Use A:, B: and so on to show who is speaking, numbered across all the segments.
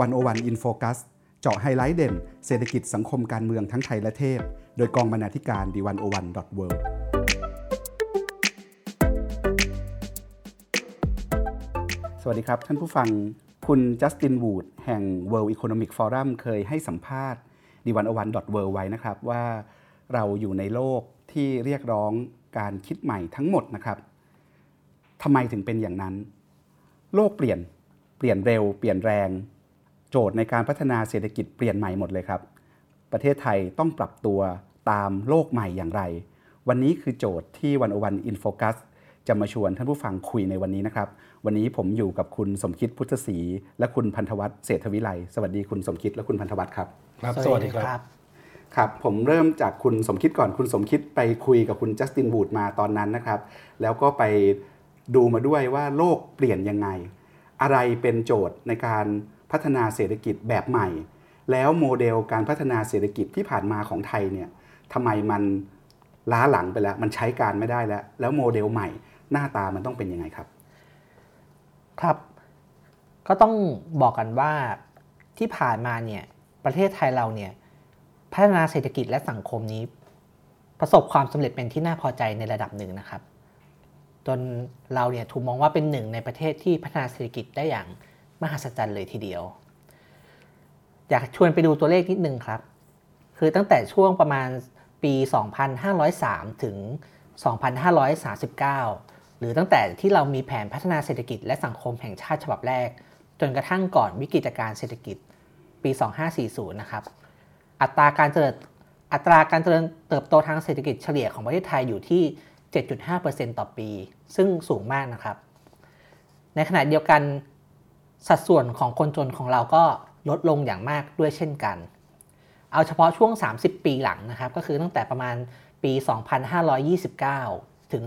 A: One O One In Focus เจาะไฮไลท์เด่น เศรษฐกิจสังคมการเมืองทั้งไทยและเทศโดยกองบรรณาธิการ The One O One dot World สวัสดีครับ ท่านผู้ฟังคุณจัสตินวูดแห่ง World Economic Forum เคยให้สัมภาษณ์ The One O One dot World ไว้นะครับ ว่าเราอยู่ในโลกที่เรียกร้องการคิดใหม่ทั้งหมดนะครับทำไมถึงเป็นอย่างนั้น โลกเปลี่ยนเปลี่ยนเร็ว เปลี่ยนแรง โจทย์ในการพัฒนาเศรษฐกิจเปลี่ยนใหม่หมดเลยครับ ประเทศไทยต้องปรับตัวตามโลกใหม่อย่างไร วันนี้คือโจทย์ที่วันโอวันอินโฟกัสจะมาชวนท่านผู้ฟังคุยในวันนี้นะครับ วันนี้ผมอยู่กับคุณสมคิดพุทธศรีและคุณพันธวัฒน์เศรษฐวิไลสวัสดีคุณสมคิดและคุณพันธวัฒน์ครับ
B: ครับ สวัสดีครับ
A: ครับผมเริ่มจากคุณสมคิดก่อนคุณสมคิดไปคุยกับคุณจัสตินบูดมาตอนนั้นนะครับ แล้วก็ไปดูมาด้วยว่าโลกเปลี่ยนยังไง อะไรเป็นโจทย์ในการ พัฒนาเศรษฐกิจแบบใหม่ แล้วโมเดลการพัฒนาเศรษฐกิจที่ผ่านมาของไทยเนี่ยทำไมมันล้าหลังไปแล้ว มันใช้การไม่ได้แล้ว แล้วโมเดลใหม่หน้าตามันต้องเป็นยังไงครับ
B: ครับ ก็ต้องบอกกันว่าที่ผ่านมาเนี่ยประเทศไทยเราเนี่ยพัฒนาเศรษฐกิจและสังคมนี้ ประสบความสำเร็จเป็นที่น่าพอใจในระดับหนึ่งนะครับ จนเราเนี่ยถูกมองว่าเป็นหนึ่งในประเทศที่พัฒนาเศรษฐกิจได้อย่าง มหัศจรรย์เลยทีเดียว อยากชวนไปดูตัวเลขนิดนึงครับ คือตั้งแต่ช่วงประมาณปี 2503 ถึง 2539 หรือตั้งแต่ที่เรามีแผนพัฒนาเศรษฐกิจและสังคมแห่งชาติฉบับแรก จนกระทั่งก่อนวิกฤตการเศรษฐกิจปี 2540 นะครับ อัตราการเจริญอัตราการเจริญเติบโตทางเศรษฐกิจเฉลี่ยของประเทศไทยอยู่ที่ 7.5%ต่อปี ซึ่งสูงมากนะครับ ในขณะเดียวกัน สัดส่วนของคนจนของเราก็ลดลงอย่างมากด้วยเช่นกัน เอาเฉพาะช่วง 30 ปีหลังนะครับ ก็คือตั้งแต่ประมาณปี 2529 ถึง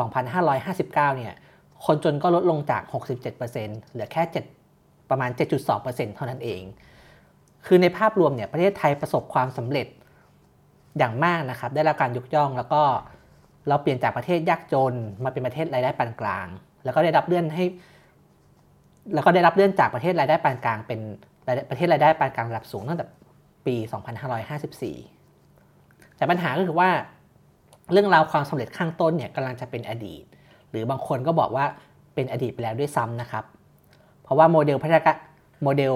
B: 2559 เนี่ย คนจนก็ลดลงจาก 67%เหลือแค่ 7 ประมาณ 7.2%เท่านั้นเอง คือในภาพรวมเนี่ย ประเทศไทยประสบความสำเร็จอย่างมากนะครับ ได้รับการยกย่องแล้วก็เราเปลี่ยนจากประเทศยากจนมาเป็นประเทศรายได้ปานกลาง แล้วก็ได้รับเลื่อนให้ แล้วก็ได้รับเลื่อนจากประเทศรายได้ปานกลางเป็นประเทศรายได้ปานกลางระดับสูงตั้งแต่ปี 2554 แต่ปัญหาก็คือว่า เรื่องราวความสำเร็จข้างต้นเนี่ยกำลังจะเป็นอดีต หรือบางคนก็บอกว่าเป็นอดีตไปแล้วด้วยซ้ำนะครับ เพราะว่าโมเดลพัฒนาโมเดล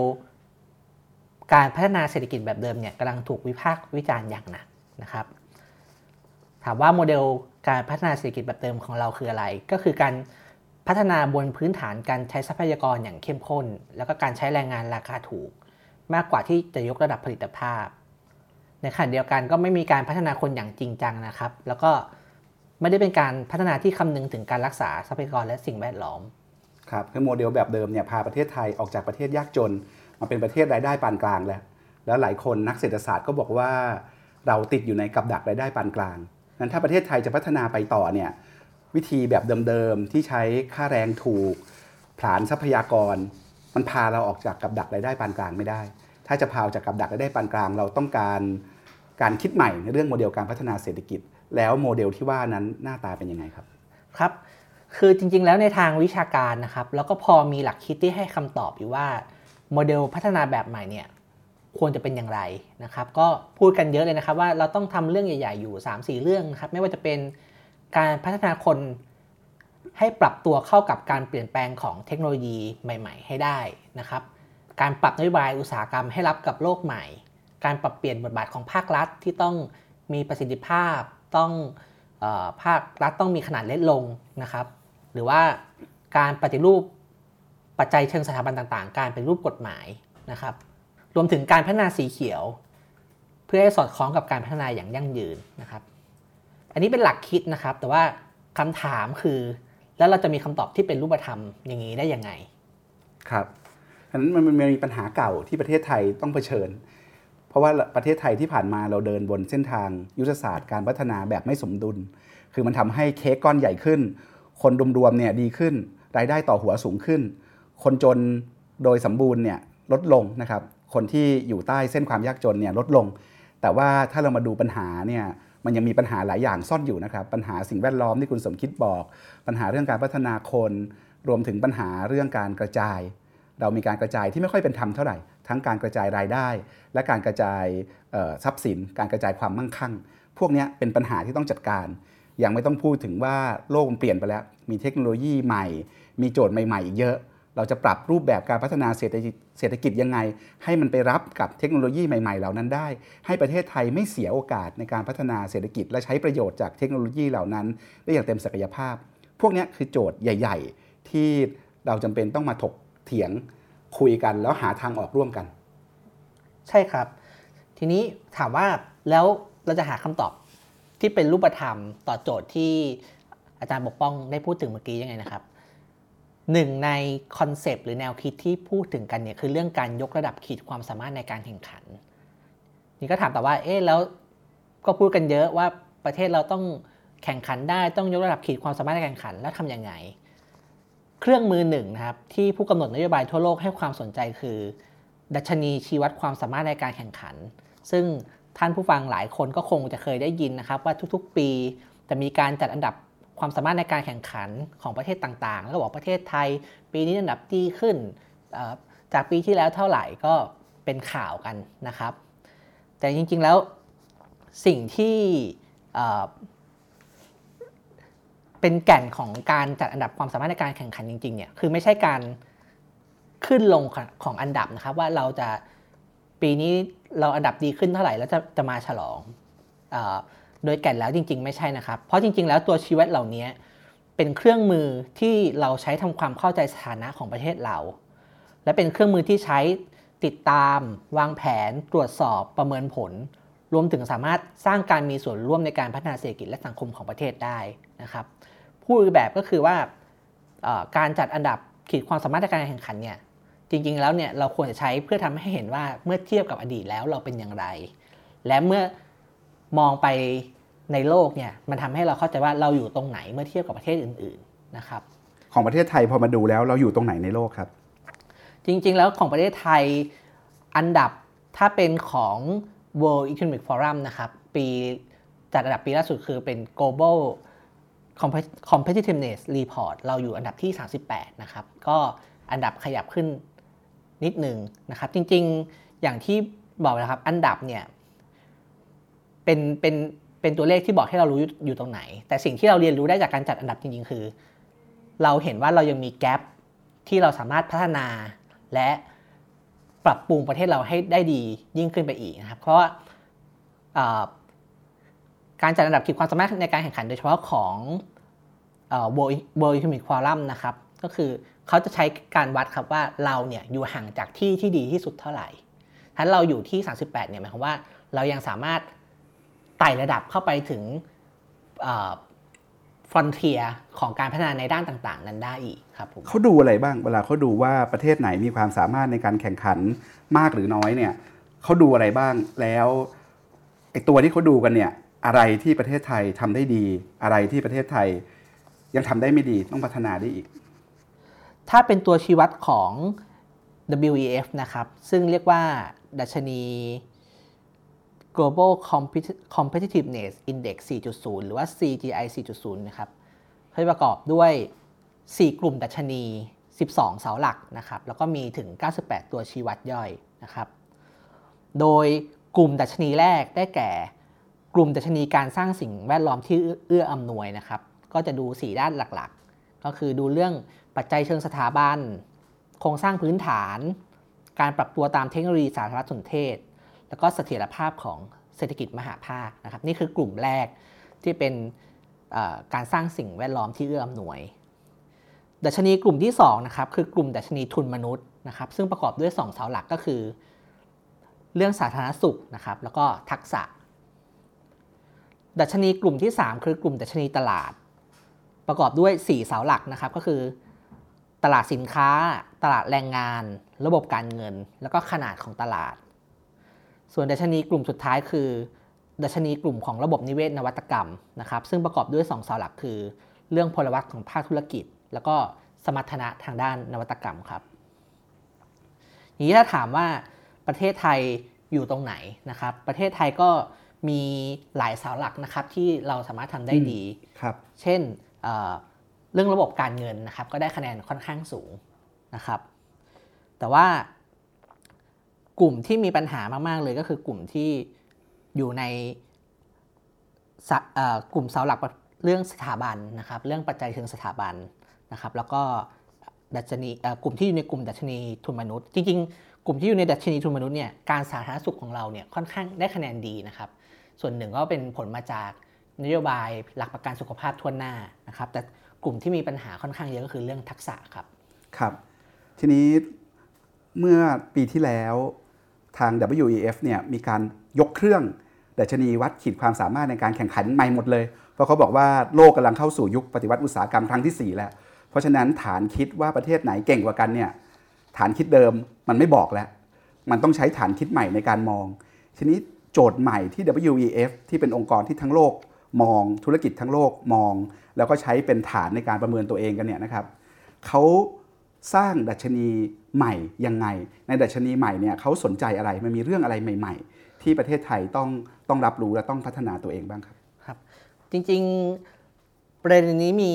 B: การพัฒนาเศรษฐกิจแบบเดิมเนี่ยกำลังถูกวิพากษ์วิจารณ์อย่างหนักนะครับ ถามว่าโมเดลการพัฒนาเศรษฐกิจแบบเดิมของเราคืออะไร ก็คือการ พัฒนาบนพื้นฐานการใช้ทรัพยากรอย่างเข้มข้น แล้วก็การใช้แรงงานราคาถูก มากกว่าที่จะยกระดับผลิตภาพ ในขณะเดียวกันก็ไม่มีการพัฒนาคนอย่างจริงจังนะครับ แล้วก็ไม่ได้เป็นการพัฒนาที่คำนึงถึงการรักษาทรัพยากรและสิ่งแวดล้อม
A: ครับคือโมเดลแบบเดิมเนี่ยพาประเทศไทยออกจากประเทศยากจนมาเป็นประเทศรายได้ปานกลางแล้ว แล้วหลายคนนักเศรษฐศาสตร์ก็บอกว่าเราติดอยู่ในกับดักรายได้ปานกลางนั้นถ้าประเทศไทยจะพัฒนาไปต่อเนี่ย วิธีแบบเดิมๆ ที่ใช้ค่าแรงถูก ผลานทรัพยากร มันพาเราออกจากกับดักรายได้ปานกลางไม่ได้ ถ้าจะพาออกจากกับดักรายได้ปานกลาง เราต้องการการคิดใหม่ในเรื่องโมเดลการพัฒนาเศรษฐกิจ แล้วโมเดลที่ว่านั้นหน้าตาเป็นยังไงครับ
B: ครับ คือจริงๆ แล้วในทางวิชาการนะครับ แล้วก็พอมีหลักคิดที่ให้คำตอบอยู่ว่าโมเดลพัฒนาแบบใหม่เนี่ยควรจะเป็นอย่างไรนะครับ ก็พูดกันเยอะเลยนะครับว่าเราต้องทำเรื่องใหญ่ ๆ อยู่ 3-4 เรื่องนะครับไม่ว่าจะเป็น การพัฒนาคนให้ปรับตัวเข้ากับการเปลี่ยนแปลงของเทคโนโลยีใหม่ ๆ ให้ได้นะครับ การปรับนโยบายอุตสาหกรรมให้รับกับโลกใหม่ การปรับเปลี่ยนบทบาทของภาครัฐที่ต้องมีประสิทธิภาพ ต้องอภาครัฐต้องมีขนาดเล็กลงนะครับ หรือว่าการปฏิรูปปัจจัยเชิงสถาบันต่างๆ การเป็นรูปกฎหมายนะครับ รวมถึงการพัฒนาสีเขียว เพื่อให้สอดคล้องกับการพัฒนาอย่างยั่งยืนนะครับ อันนี้เป็นหลักคิดนะครับ แต่ว่าคำถามคือ แล้วเราจะมีคำตอบที่เป็นรูปธรรมอย่างนี้ได้ยังไง
A: ครับฉะนั้นมันมีปัญหาเก่าที่ประเทศไทยต้องเผชิญ เพราะว่าประเทศไทยที่ผ่านมาเราเดินบนเส้นทางยุทธศาสตร์การพัฒนาแบบไม่สมดุล คือมันทำให้เค้กก้อนใหญ่ขึ้น คนรวมๆเนี่ยดีขึ้น รายได้ต่อหัวสูงขึ้น คนจนโดยสมบูรณ์เนี่ยลดลงนะครับ คนที่อยู่ใต้เส้นความยากจนเนี่ยลดลง แต่ว่าถ้าเรามาดูปัญหาเนี่ย มันยังมีปัญหาหลายอย่างซ่อนอยู่นะครับ ปัญหาสิ่งแวดล้อมที่คุณสมคิดบอก ปัญหาเรื่องการพัฒนาคน รวมถึงปัญหาเรื่องการกระจาย เรามีการกระจายที่ไม่ค่อยเป็นธรรมเท่าไหร่ ทั้งการกระจายรายได้ และการกระจายทรัพย์สิน การกระจายความมั่งคั่ง พวกนี้เป็นปัญหาที่ต้องจัดการยังไม่ต้องพูดถึงว่าโลกมันเปลี่ยนไปแล้ว มีเทคโนโลยีใหม่ มีโจทย์ใหม่ๆอีกเยอะ เราจะปรับรูปแบบการพัฒนาเศรษฐกิจเศรษฐกิจยังไง ให้มันไปรับกับเทคโนโลยีใหม่ๆ เหล่านั้นได้ ให้ประเทศไทยไม่เสียโอกาสในการพัฒนาเศรษฐกิจ และใช้ประโยชน์จากเทคโนโลยีเหล่านั้น ได้อย่างเต็มศักยภาพ พวกนี้คือโจทย์ใหญ่ ๆ ที่เราจำเป็นต้องมาถกเถียงคุยกันแล้วหาทางออกร่วมกัน
B: ใช่ครับ ทีนี้ถามว่าแล้วเราจะหาคำตอบที่เป็นรูปธรรมต่อโจทย์ที่อาจารย์ปกป้องได้พูดถึงเมื่อกี้ยังไงนะครับ หนึ่งใน concept หรือแนวคิดที่พูดถึงกันเนี่ยคือเรื่องการยกระดับขีดความสามารถในการแข่งขัน นี่ก็ถามแต่ว่าเอ๊ะแล้วก็พูดกันเยอะว่าประเทศเราต้องแข่งขันได้ต้องยกระดับขีดความสามารถในการแข่งขันแล้วทำยังไง เครื่องมือหนึ่งนะครับที่ผู้กำหนดนโยบายทั่วโลกให้ความสนใจคือ ดัชนีชี้วัดความสามารถในการแข่งขัน ซึ่งท่านผู้ฟังหลายคนก็คงจะเคยได้ยินนะครับว่าทุกๆ ปีจะมีการจัดอันดับ ความสามารถในการแข่งขันของประเทศต่างๆ แล้วก็บอกประเทศไทย ปีนี้อันดับดีขึ้น จากปีที่แล้วเท่าไหร่ก็เป็นข่าวกันนะครับ แต่จริงๆแล้วสิ่งที่เป็นแก่นของการจัดอันดับความสามารถในการแข่งขันจริงๆเนี่ยคือไม่ใช่การขึ้นลงของอันดับนะครับ ว่าเราจะปีนี้เราอันดับดีขึ้นเท่าไหร่แล้วจะจะมาฉลอง โดยแก่นแล้วจริง ๆ ไม่ใช่นะครับ เพราะจริง ๆ แล้วตัวชีวิตเหล่านี้เป็นเครื่องมือที่เราใช้ทำความเข้าใจสถานะของประเทศเรา และเป็นเครื่องมือที่ใช้ติดตาม วางแผน ตรวจสอบประเมินผล รวมถึงสามารถสร้างการมีส่วนร่วมในการพัฒนาเศรษฐกิจและสังคมของประเทศได้นะครับพูดแบบก็คือว่าการจัดอันดับขีดความสามารถในการแข่งขันเนี่ยจริงๆแล้วเนี่ยเราควรจะใช้เพื่อทำให้เห็นว่าเมื่อเทียบกับอดีตแล้วเราเป็นอย่างไร และเมื่อ มองไปในโลกเนี่ยมันทำให้เราเข้าใจว่าเราอยู่ตรงไหนเมื่อเทียบกับประเทศอื่นๆนะครับ
A: ของประเทศไทยพอมาดูแล้วเราอยู่ตรงไหนในโลกครับ
B: จริงๆ แล้วของประเทศไทยอันดับถ้าเป็นของ World Economic Forum นะครับ ปีจัดอันดับปีล่าสุดคือเป็น Global Competitiveness Report เราอยู่อันดับที่ 38 นะครับ ก็อันดับขยับขึ้นนิดหนึ่งนะครับ จริงๆ อย่างที่บอกนะครับ อันดับเนี่ย เป็นเป็นเป็นตัวเลขที่บอกให้เรารู้อยู่ตรงไหน แต่สิ่งที่เราเรียนรู้ได้จากการจัดอันดับจริงๆ คือ เราเห็นว่าเรายังมีแกลบที่เราสามารถพัฒนาและปรับปรุงประเทศเราให้ได้ดียิ่งขึ้นไปอีกนะครับ เพราะาการจัดอันดับขีดความสามารถในการแข่งขันโดยเฉพาะของ World Economic Forum นะครับ ก็คือเขาจะใช้การวัดครับว่าเราเนี่ยอยู่ห่างจากที่ที่ดีที่สุดเท่าไหร่ถ้าเราอยู่ที่ 38 เนี่ยหมายความว่าเรายังสามารถ ไต่ระดับเข้าไปถึงฟรอนเทียของการพัฒนาในด้านต่าง ๆ นั้นได้อีกครับผม
A: เขาดูอะไรบ้างเวลาเขาดูว่าประเทศไหนมีความสามารถในการแข่งขันมากหรือน้อยเนี่ยเขาดูอะไรบ้างแล้วไอ้ตัวที่เขาดูกันเนี่ยอะไรที่ประเทศไทยทำได้ดี อะไรที่ประเทศไทยยังทำได้ไม่ดีต้องพัฒนาได้อีก
B: ถ้าเป็นตัวชี้วัดของ WEF นะครับ ซึ่งเรียกว่าดัชนี Global Competitiveness Index 4.0 หรือว่า CGI 4.0 นะครับเขาประกอบด้วย 4 กลุ่มดัชนี 12 เสาหลักนะครับ แล้วก็มีถึง 98 ตัวชี้วัดย่อยนะครับ โดยกลุ่มดัชนีแรกได้แก่ กลุ่มดัชนีการสร้างสิ่งแวดล้อมที่เอื้ออำนวยนะครับ ก็จะดู 4 ด้านหลักๆ ก็คือดูเรื่องปัจจัยเชิงสถาบัน โครงสร้างพื้นฐาน การปรับตัวตามเทคโนโลยีสารสนเทศ แล้วก็เสถียรภาพของเศรษฐกิจมหาภาคนะครับนี่คือกลุ่มแรกที่เป็นการสร้างสิ่งแวดล้อมที่เอื้ออำนวย ดัชนีกลุ่มที่2นะครับคือกลุ่มดัชนีทุนมนุษย์นะครับซึ่งประกอบด้วย 2 เสาหลักก็คือ เรื่องสาธารณสุขนะครับแล้วก็ทักษะ ดัชนีกลุ่มที่ 3 คือกลุ่มดัชนีตลาด ประกอบด้วย 4 เสาหลักนะครับก็คือ ตลาดสินค้า ตลาดแรงงาน ระบบการเงิน แล้วก็ขนาดของตลาด ส่วนดัชนีกลุ่มสุดท้ายคือ ดัชนีกลุ่มของระบบนิเวศนวัตกรรมนะครับ ซึ่งประกอบด้วย2เสาหลักคือ เรื่องพลวัตของภาคธุรกิจ แล้วก็สมรรถนะทางด้านนวัตกรรมครับนี้ถ้าถามว่าประเทศไทยอยู่ตรงไหนนะครับ ประเทศไทยก็มีหลายเสาหลักนะครับที่เราสามารถทำได้ดี
A: ครับ
B: เช่นเเรื่องระบบการเงินนะครับ ก็ได้คะแนนค่อนข้างสูงนะครับ แต่ว่า กลุ่มที่มีปัญหามาก ๆ เลยก็คือกลุ่มที่อยู่ในกลุ่มเสาหลักเรื่องสถาบันนะครับ เรื่องปัจจัยเชิงสถาบันนะครับ แล้วก็ดัชนีกลุ่มที่อยู่ในกลุ่มดัชนีทุนมนุษย์ จริง ๆ กลุ่มที่อยู่ในดัชนีทุนมนุษย์เนี่ยการสาธารณสุขของเราเนี่ยค่อนข้างได้คะแนนดีนะครับ ส่วนหนึ่งก็เป็นผลมาจากนโยบายหลักประกันสุขภาพทั่วหน้านะครับ แต่กลุ่มที่มีปัญหาค่อนข้างเยอะก็คือเรื่องทักษะครับ
A: ครับ ทีนี้เมื่อปีที่แล้ว ทาง WEF เนี่ยมีการยกเครื่องดัชนีวัดขีดความสามารถในการแข่งขันใหม่หมดเลย เพราะเขาบอกว่าโลกกำลังเข้าสู่ยุคปฏิวัติอุตสาหกรรมครั้งที่ 4 แล้ว เพราะฉะนั้นฐานคิดว่าประเทศไหนเก่งกว่ากันเนี่ยฐานคิดเดิมมันไม่บอกแล้ว มันต้องใช้ฐานคิดใหม่ในการมอง ทีนี้โจทย์ใหม่ที่ WEF ที่เป็นองค์กรที่ทั้งโลกมองธุรกิจทั้งโลกมอง แล้วก็ใช้เป็นฐานในการประเมินตัวเองกันเนี่ยนะครับเขา สร้างดัชนีใหม่ยังไง ในดัชนีใหม่เนี่ยเขาสนใจอะไรมันมีเรื่องอะไรใหม่ ๆ ที่ประเทศไทยต้องต้องรับรู้และต้องพัฒนาตัวเองบ้างครับ
B: ครับ จริงๆประเด็นนี้มี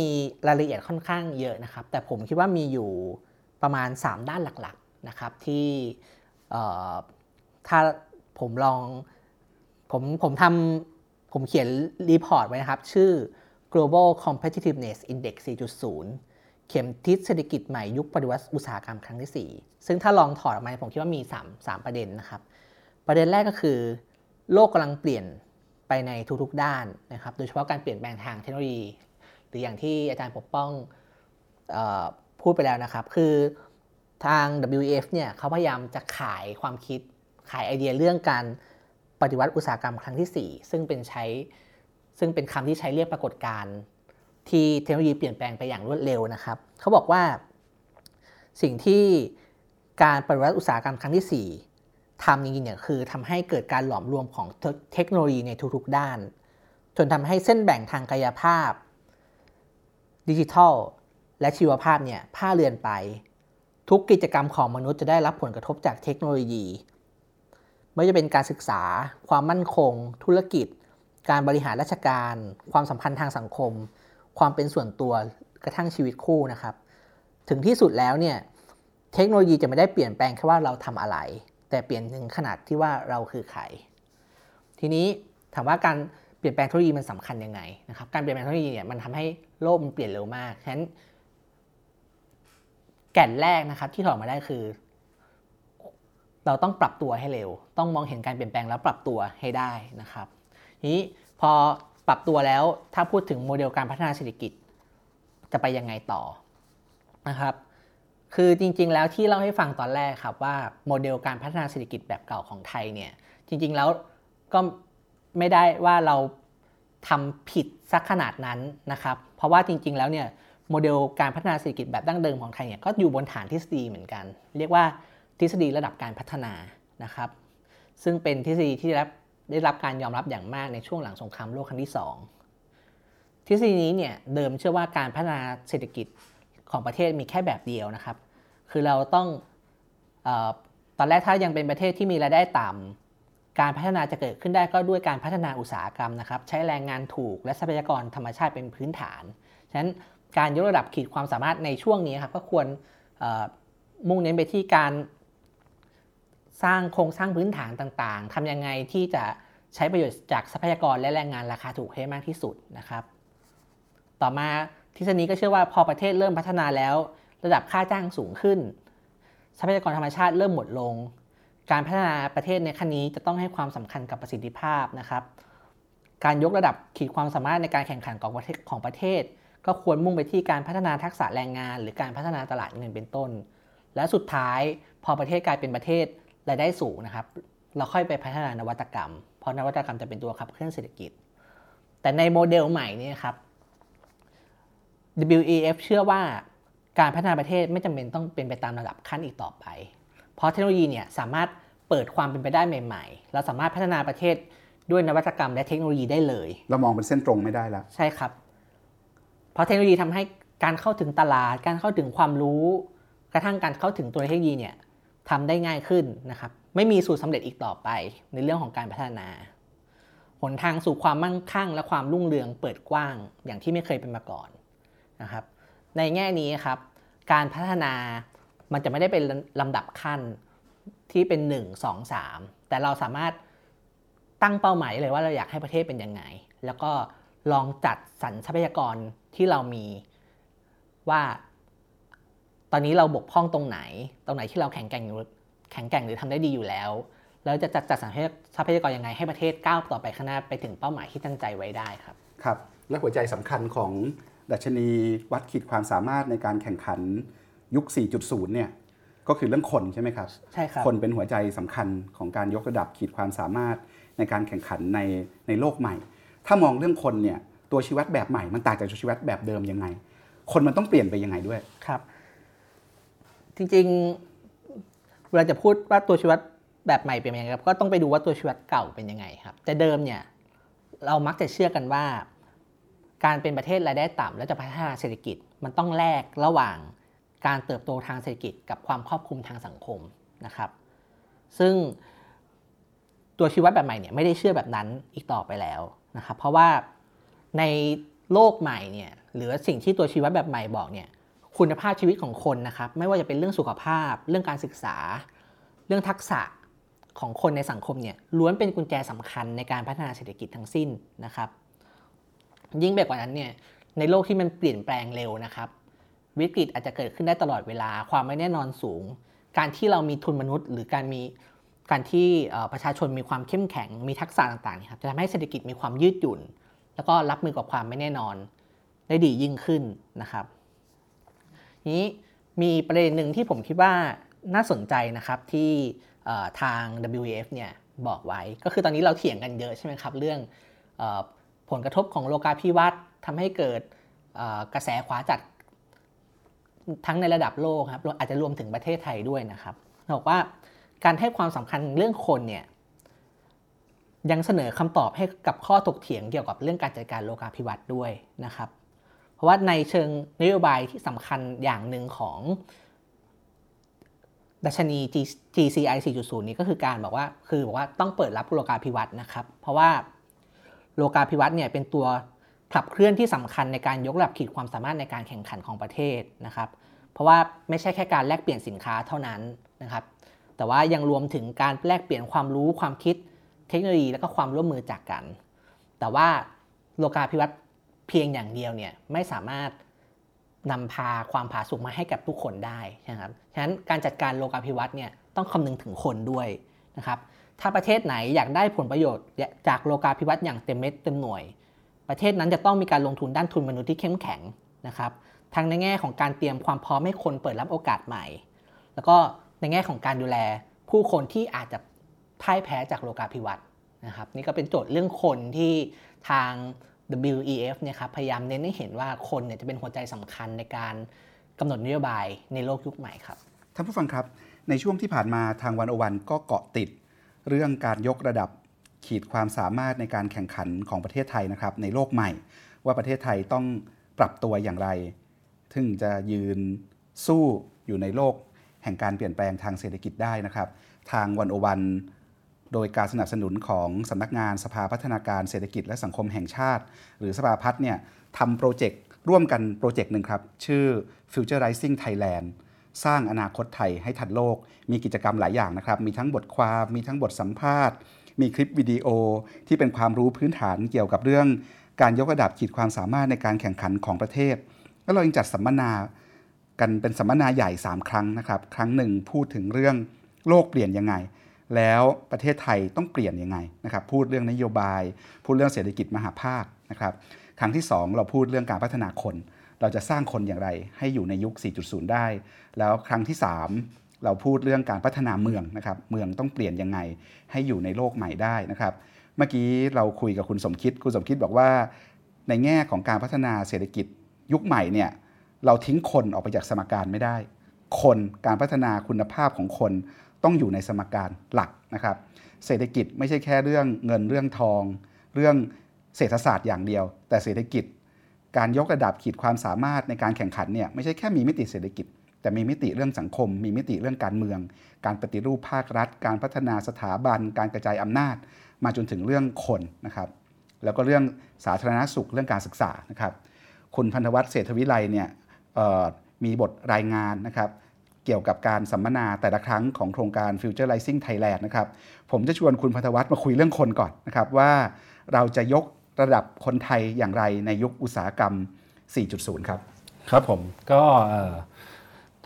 B: รายละเอียดค่อนข้างเยอะนะครับ แต่ผมคิดว่ามีอยู่ประมาณ 3 ด้านหลักๆนะครับที่ถ้าผมลองผมผมทำผมเขียน report ไว้นะครับ ชื่อ global competitiveness index 4.0 เข็มทิศเศรษฐกิจใหม่ยุคปฏิวัติอุตสาหกรรมครั้งที่ 4 ซึ่งถ้าลองถอดออกมาผมคิดว่ามี 3 3 ประเด็นนะครับ ประเด็นแรกก็คือ โลกกำลังเปลี่ยนไปในทุกๆด้านนะครับ โดยเฉพาะการเปลี่ยนแปลงทางเทคโนโลยี หรืออย่างที่อาจารย์ปกป้องพูดไปแล้วนะครับ คือทาง WEF เนี่ยเขาพยายามจะขายความคิดขายไอเดียเรื่องการปฏิวัติอุตสาหกรรมครั้งที่ 4 ซึ่งเป็นใช้ซึ่งเป็นคำที่ใช้เรียกปรากฏการณ์ ที่เทคโนโลยีเปลี่ยนแปลงไปอย่างรวดเร็วนะครับ เขาบอกว่า สิ่งที่การปฏิวัติอุตสาหกรรมครั้งที่ 4ทำจริงๆเนี่ยคือทำให้เกิดการหลอมรวมของเทคโนโลยีในทุกๆด้าน จนทำให้เส้นแบ่งทางกายภาพ ดิจิทัล และชีวภาพเนี่ยผ้าเลือนไป ทุกกิจกรรมของมนุษย์จะได้รับผลกระทบจากเทคโนโลยีไม่ว่าจะเป็นการศึกษา ความมั่นคง ธุรกิจ การบริหารราชการ ความสัมพันธ์ทางสังคม ความเป็นส่วนตัวกระทั่งชีวิตคู่นะครับ ถึงที่สุดแล้วเนี่ยเทคโนโลยีจะไม่ได้เปลี่ยนแปลงแค่ว่าเราทำอะไร แต่เปลี่ยนถึงขนาดที่ว่าเราคือใครทีนี้ถามว่าการเปลี่ยนแปลงเทคโนโลยีมันสำคัญยังไงนะครับการเปลี่ยนแปลงเทคโนโลยีเนี่ยมันทำให้โลกมันเปลี่ยนเร็วมากฉะนั้นแก่นแรกนะครับที่ถอดมาได้คือ เราต้องปรับตัวให้เร็ว ต้องมองเห็นการเปลี่ยนแปลงแล้วปรับตัวให้ได้นะครับนี้พอ ปรับตัวแล้ว ถ้าพูดถึงโมเดลการพัฒนาเศรษฐกิจ จะไปยังไงต่อนะครับ คือจริงๆ แล้วที่เล่าให้ฟังตอนแรกครับว่าโมเดลการพัฒนาเศรษฐกิจแบบเก่าของไทยเนี่ย จริงๆ แล้วก็ไม่ได้ว่าเราทำผิดสักขนาดนั้นนะครับ เพราะว่าจริง ๆ แล้วเนี่ยโมเดลการพัฒนาเศรษฐกิจแบบดั้งเดิมของไทยเนี่ยก็อยู่บนฐานทฤษฎีเหมือนกัน เรียกว่าทฤษฎีระดับการพัฒนานะครับ ซึ่งเป็นทฤษฎีที่ได้รับ ได้รับการยอมรับอย่างมากในช่วงหลังสงครามโลกครั้งที่ 2 ทฤษฎีนี้เนี่ยเดิมเชื่อว่าการพัฒนาเศรษฐกิจของประเทศมีแค่แบบเดียวนะครับ คือเราต้องอตอนแรกถ้ายังเป็นประเทศที่มีรายได้ต่ำการพัฒนาจะเกิดขึ้นได้ก็ด้วยการพัฒนาอุตสาหกรรมนะครับ ใช้แรงงานถูกและทรัพยากรธรรมชาติเป็นพื้นฐาน ฉะนั้นการยกระดับขีดความสามารถในช่วงนี้ครับก็ควรมุ่งเน้นไปที่การ สร้างโครงสร้างพื้นฐานต่างๆทำยังไงที่จะใช้ประโยชน์จากทรัพยากรและแรงงานราคาถูกให้มากที่สุดนะครับ ต่อมาทฤษฎีก็เชื่อว่าพอประเทศเริ่มพัฒนาแล้ว ระดับค่าจ้างสูงขึ้น ทรัพยากรธรรมชาติเริ่มหมดลง การพัฒนาประเทศในขั้นนี้จะต้องให้ความสำคัญกับประสิทธิภาพนะครับ การยกระดับขีดความสามารถในการแข่งขันของประเทศของประเทศ ก็ควรมุ่งไปที่การพัฒนาทักษะแรงงาน หรือการพัฒนาตลาดเงินเป็นต้น และสุดท้ายพอประเทศกลายเป็นประเทศ รายได้สูงนะครับ เราค่อยไปพัฒนานวัตกรรม เพราะนวัตกรรมจะเป็นตัวขับเคลื่อนเศรษฐกิจ แต่ในโมเดลใหม่นี้ครับ WEF เชื่อว่าการพัฒนาประเทศไม่จำเป็นต้องเป็นไปตามระดับขั้นอีกต่อไป เพราะเทคโนโลยีเนี่ยสามารถเปิดความเป็นไปได้ใหม่ ๆ เราสามารถพัฒนาประเทศด้วยนวัตกรรมและเทคโนโลยีได้เลย
A: เรามองเป็นเส้นตรงไม่ได้แล้ว
B: ใช่ครับ เพราะเทคโนโลยีทำให้การเข้าถึงตลาด การเข้าถึงความรู้ กระทั่งการเข้าถึงตัวเทคโนโลยีเนี่ย ทำได้ง่ายขึ้นนะครับไม่มีสูตรสาเร็จอีกต่อไปในเรื่องของการพัฒนา หนทางสู่ความมั่งคั่ง และความรุ่งเรืองเปิดกว้างอย่างที่ไม่เคยเป็นมาก่อนนะครับในแง่นี้ครับการพัฒนามันจะไม่ได้เป็นลำดับขั้นที่เป็น 1 2 3 แต่เราสามารถตั้งเป้าหมายเลยว่าเราอยากให้ประเทศเป็นยังไง แล้วก็ลองจัดสรรทรัพยากรที่เรามีว่า ตอนนี้เราบกพร่องตรงไหน ตรงไหนที่เราแข็งแกร่งอยู่แข็งแกร่งหรือทำได้ดีอยู่แล้ว แล้วจะจัดจัดสรรทรัพยากรยังไงให้ประเทศก้าวต่อไปข้างหน้าไปถึงเป้าหมายที่ตั้งใจไว้ได้ครับ
A: ครับ และหัวใจสำคัญของดัชนีวัดขีดความสามารถในการแข่งขันยุค 4.0 เนี่ยก็คือเรื่องคนใช่ไหมครับ
B: ใช่ครับ
A: คนเป็นหัวใจสำคัญของการยกระดับขีดความสามารถในการแข่งขันในในโลกใหม่ ถ้ามองเรื่องคนเนี่ยตัวชีวัดแบบใหม่มันต่างจากตัวชีวัดแบบเดิมยังไง คนมันต้องเปลี่ยนไปยังไงด้วย
B: ครับ จริงๆเวลาจะพูดว่าตัวชีวัดแบบใหม่เป็นยังไงครับก็ต้องไปดูว่าตัวชีวัดเก่าเป็นยังไงครับ แต่เดิมเนี่ยเรามักจะเชื่อกันว่า การเป็นประเทศรายได้ต่ำและจะพัฒนาเศรษฐกิจมันต้องแลกระหว่างการเติบโตทางเศรษฐกิจกับความครอบคลุมทางสังคมนะครับ ซึ่งตัวชีวัดแบบใหม่เนี่ยไม่ได้เชื่อแบบนั้นอีกต่อไปแล้วนะครับ เพราะว่าในโลกใหม่เนี่ยหรือสิ่งที่ตัวชีวัดแบบใหม่บอกเนี่ย คุณภาพชีวิตของคนนะครับ ไม่ว่าจะเป็นเรื่องสุขภาพ เรื่องการศึกษา เรื่องทักษะของคนในสังคมเนี่ยล้วนเป็นกุญแจสำคัญในการพัฒนาเศรษฐกิจทั้งสิ้นนะครับ ยิ่งไปกว่านั้นเนี่ยในโลกที่มันเปลี่ยนแปลงเร็วนะครับ วิกฤตอาจจะเกิดขึ้นได้ตลอดเวลาความไม่แน่นอนสูง การที่เรามีทุนมนุษย์ หรือการมีการที่ประชาชนมีความเข้มแข็งมีทักษะต่างๆครับจะทำให้เศรษฐกิจมีความยืดหยุ่น แล้วก็รับมือกับความไม่แน่นอนได้ดียิ่งขึ้นนะครับ นี้มีประเด็นหนึ่งที่ผมคิดว่าน่าสนใจนะครับที่ทาง WEF เนี่ยบอกไว้ ก็คือตอนนี้เราเถียงกันเยอะใช่ไหมครับ เรื่องอผลกระทบของโลกาภิวัตน์ทำให้เกิดกระแสขวาจัดทั้งในระดับโลกครับอาจจะรวมถึงประเทศไทยด้วยนะครับบอกว่าการให้ความสำคัญเรื่องคนเนี่ยยังเสนอคำตอบให้กับข้อถกเถียงเกี่ยวกับเรื่องการจัดการโลกาภิวัตน์ด้วยนะครับ เพราะว่าในเชิงนโยบายที่สำคัญอย่างหนึ่งของดัชนี GCI 4.0 นี้ก็คือการบอกว่าคือบอกว่าต้องเปิดรับโลกาภิวัตน์นะครับ เพราะว่าโลกาภิวัตน์เนี่ยเป็นตัวขับเคลื่อนที่สำคัญในการยกระดับขีดความสามารถในการแข่งขันของประเทศนะครับ เพราะว่าไม่ใช่แค่การแลกเปลี่ยนสินค้าเท่านั้นนะครับ แต่ว่ายังรวมถึงการแลกเปลี่ยนความรู้ความคิดเทคโนโลยีและก็ความร่วมมือจากกัน แต่ว่าโลกาภิวัตน์ เพียงอย่างเดียวเนี่ยไม่สามารถนำพาความผาสุกมาให้กับทุกคนได้นะครับฉะนั้นการจัดการโลกาภิวัตน์เนี่ยต้องคำนึงถึงคนด้วยนะครับถ้าประเทศไหนอยากได้ผลประโยชน์จากโลกาภิวัตน์อย่างเต็มเม็ดเต็มหน่วย ประเทศนั้นจะต้องมีการลงทุนด้านทุนมนุษย์ที่เข้มแข็งนะครับทั้งในแง่ของการเตรียมความพร้อมให้คนเปิดรับโอกาสใหม่ แล้วก็ในแง่ของการดูแลผู้คนที่อาจจะพ่ายแพ้จากโลกาภิวัตน์นะครับ นี่ก็เป็นโจทย์เรื่องคนที่ทาง WEF เนี่ยครับพยายามเน้นให้เห็นว่าคนเนี่ยจะเป็นหัวใจสำคัญในการกำหนดนโยบายในโลกยุคใหม่ครับ
A: ท่านผู้ฟังครับ ในช่วงที่ผ่านมาทางวันอวันก็เกาะติด เรื่องการยกระดับขีดความสามารถในการแข่งขันของประเทศไทยนะครับในโลกใหม่ ว่าประเทศไทยต้องปรับตัวอย่างไร ถึงจะยืนสู้อยู่ในโลกแห่งการเปลี่ยนแปลงทางเศรษฐกิจได้นะครับ ทางวันอวัน โดยการสนับสนุนของสำนักงานสภาพัฒนาการเศรษฐกิจและสังคมแห่งชาติ หรือสภาพัฒน์เนี่ยทำโปรเจกต์ร่วมกันโปรเจกต์หนึ่งครับ ชื่อ Futurizing Thailand สร้างอนาคตไทยให้ทันโลก มีกิจกรรมหลายอย่างนะครับ มีทั้งบทความมีทั้งบทสัมภาษณ์ มีคลิปวิดีโอที่เป็นความรู้พื้นฐานเกี่ยวกับเรื่อง การยกระดับขีดความสามารถในการแข่งขันของประเทศ แล้วเรายังจัดสัมมนากันเป็นสัมมนาใหญ่ 3 ครั้งนะครับ ครั้งหนึ่งพูดถึงเรื่องโลกเปลี่ยนยังไง แล้วประเทศไทยต้องเปลี่ยนยังไงนะครับพูดเรื่องนโยบาย พูดเรื่องเศรษฐกิจมหาภาคนะครับครั้งที่ 2 เราพูดเรื่องการพัฒนาคน เราจะสร้างคนอย่างไร ให้อยู่ในยุค 4.0 ได้ แล้วครั้งที่ 3 เราพูดเรื่องการพัฒนาเมืองนะครับเมืองต้องเปลี่ยนยังไง ให้อยู่ในโลกใหม่ได้นะครับเมื่อกี้เราคุยกับคุณสมคิดคุณสมคิดบอกว่า ในแง่ของการพัฒนาเศรษฐกิจยุคใหม่เนี่ยเราทิ้งคนออกไปจากสมการไม่ได้ คนการพัฒนาคุณภาพของคน ต้องอยู่ในสมการหลักนะครับ เศรษฐกิจไม่ใช่แค่เรื่องเงินเรื่องทอง เรื่องเศรษฐศาสตร์อย่างเดียว แต่เศรษฐกิจ การยกระดับขีดความสามารถในการแข่งขันเนี่ยไม่ใช่แค่มีมิติเศรษฐกิจ แต่มีมิติเรื่องสังคม มีมิติเรื่องการเมือง การปฏิรูปภาครัฐ การพัฒนาสถาบัน การกระจายอำนาจ มาจนถึงเรื่องคนนะครับแล้วก็เรื่องสาธารณสุขเรื่องการศึกษานะครับ คุณพันธวัฒน์เศรษฐวิไลเนี่ยมีบทรายงานนะครับ กี่ยวกับการสัมมนาแต่ละครั้งของโครงการ Futurizing Thailand นะครับ ผมจะชวนคุณพัทวัฒน์มาคุยเรื่องคนก่อนนะครับว่าเราจะยกระดับคนไทยอย่างไรในยุคอุตสาหกรรม 4.0 ครับ
C: ครับผมก็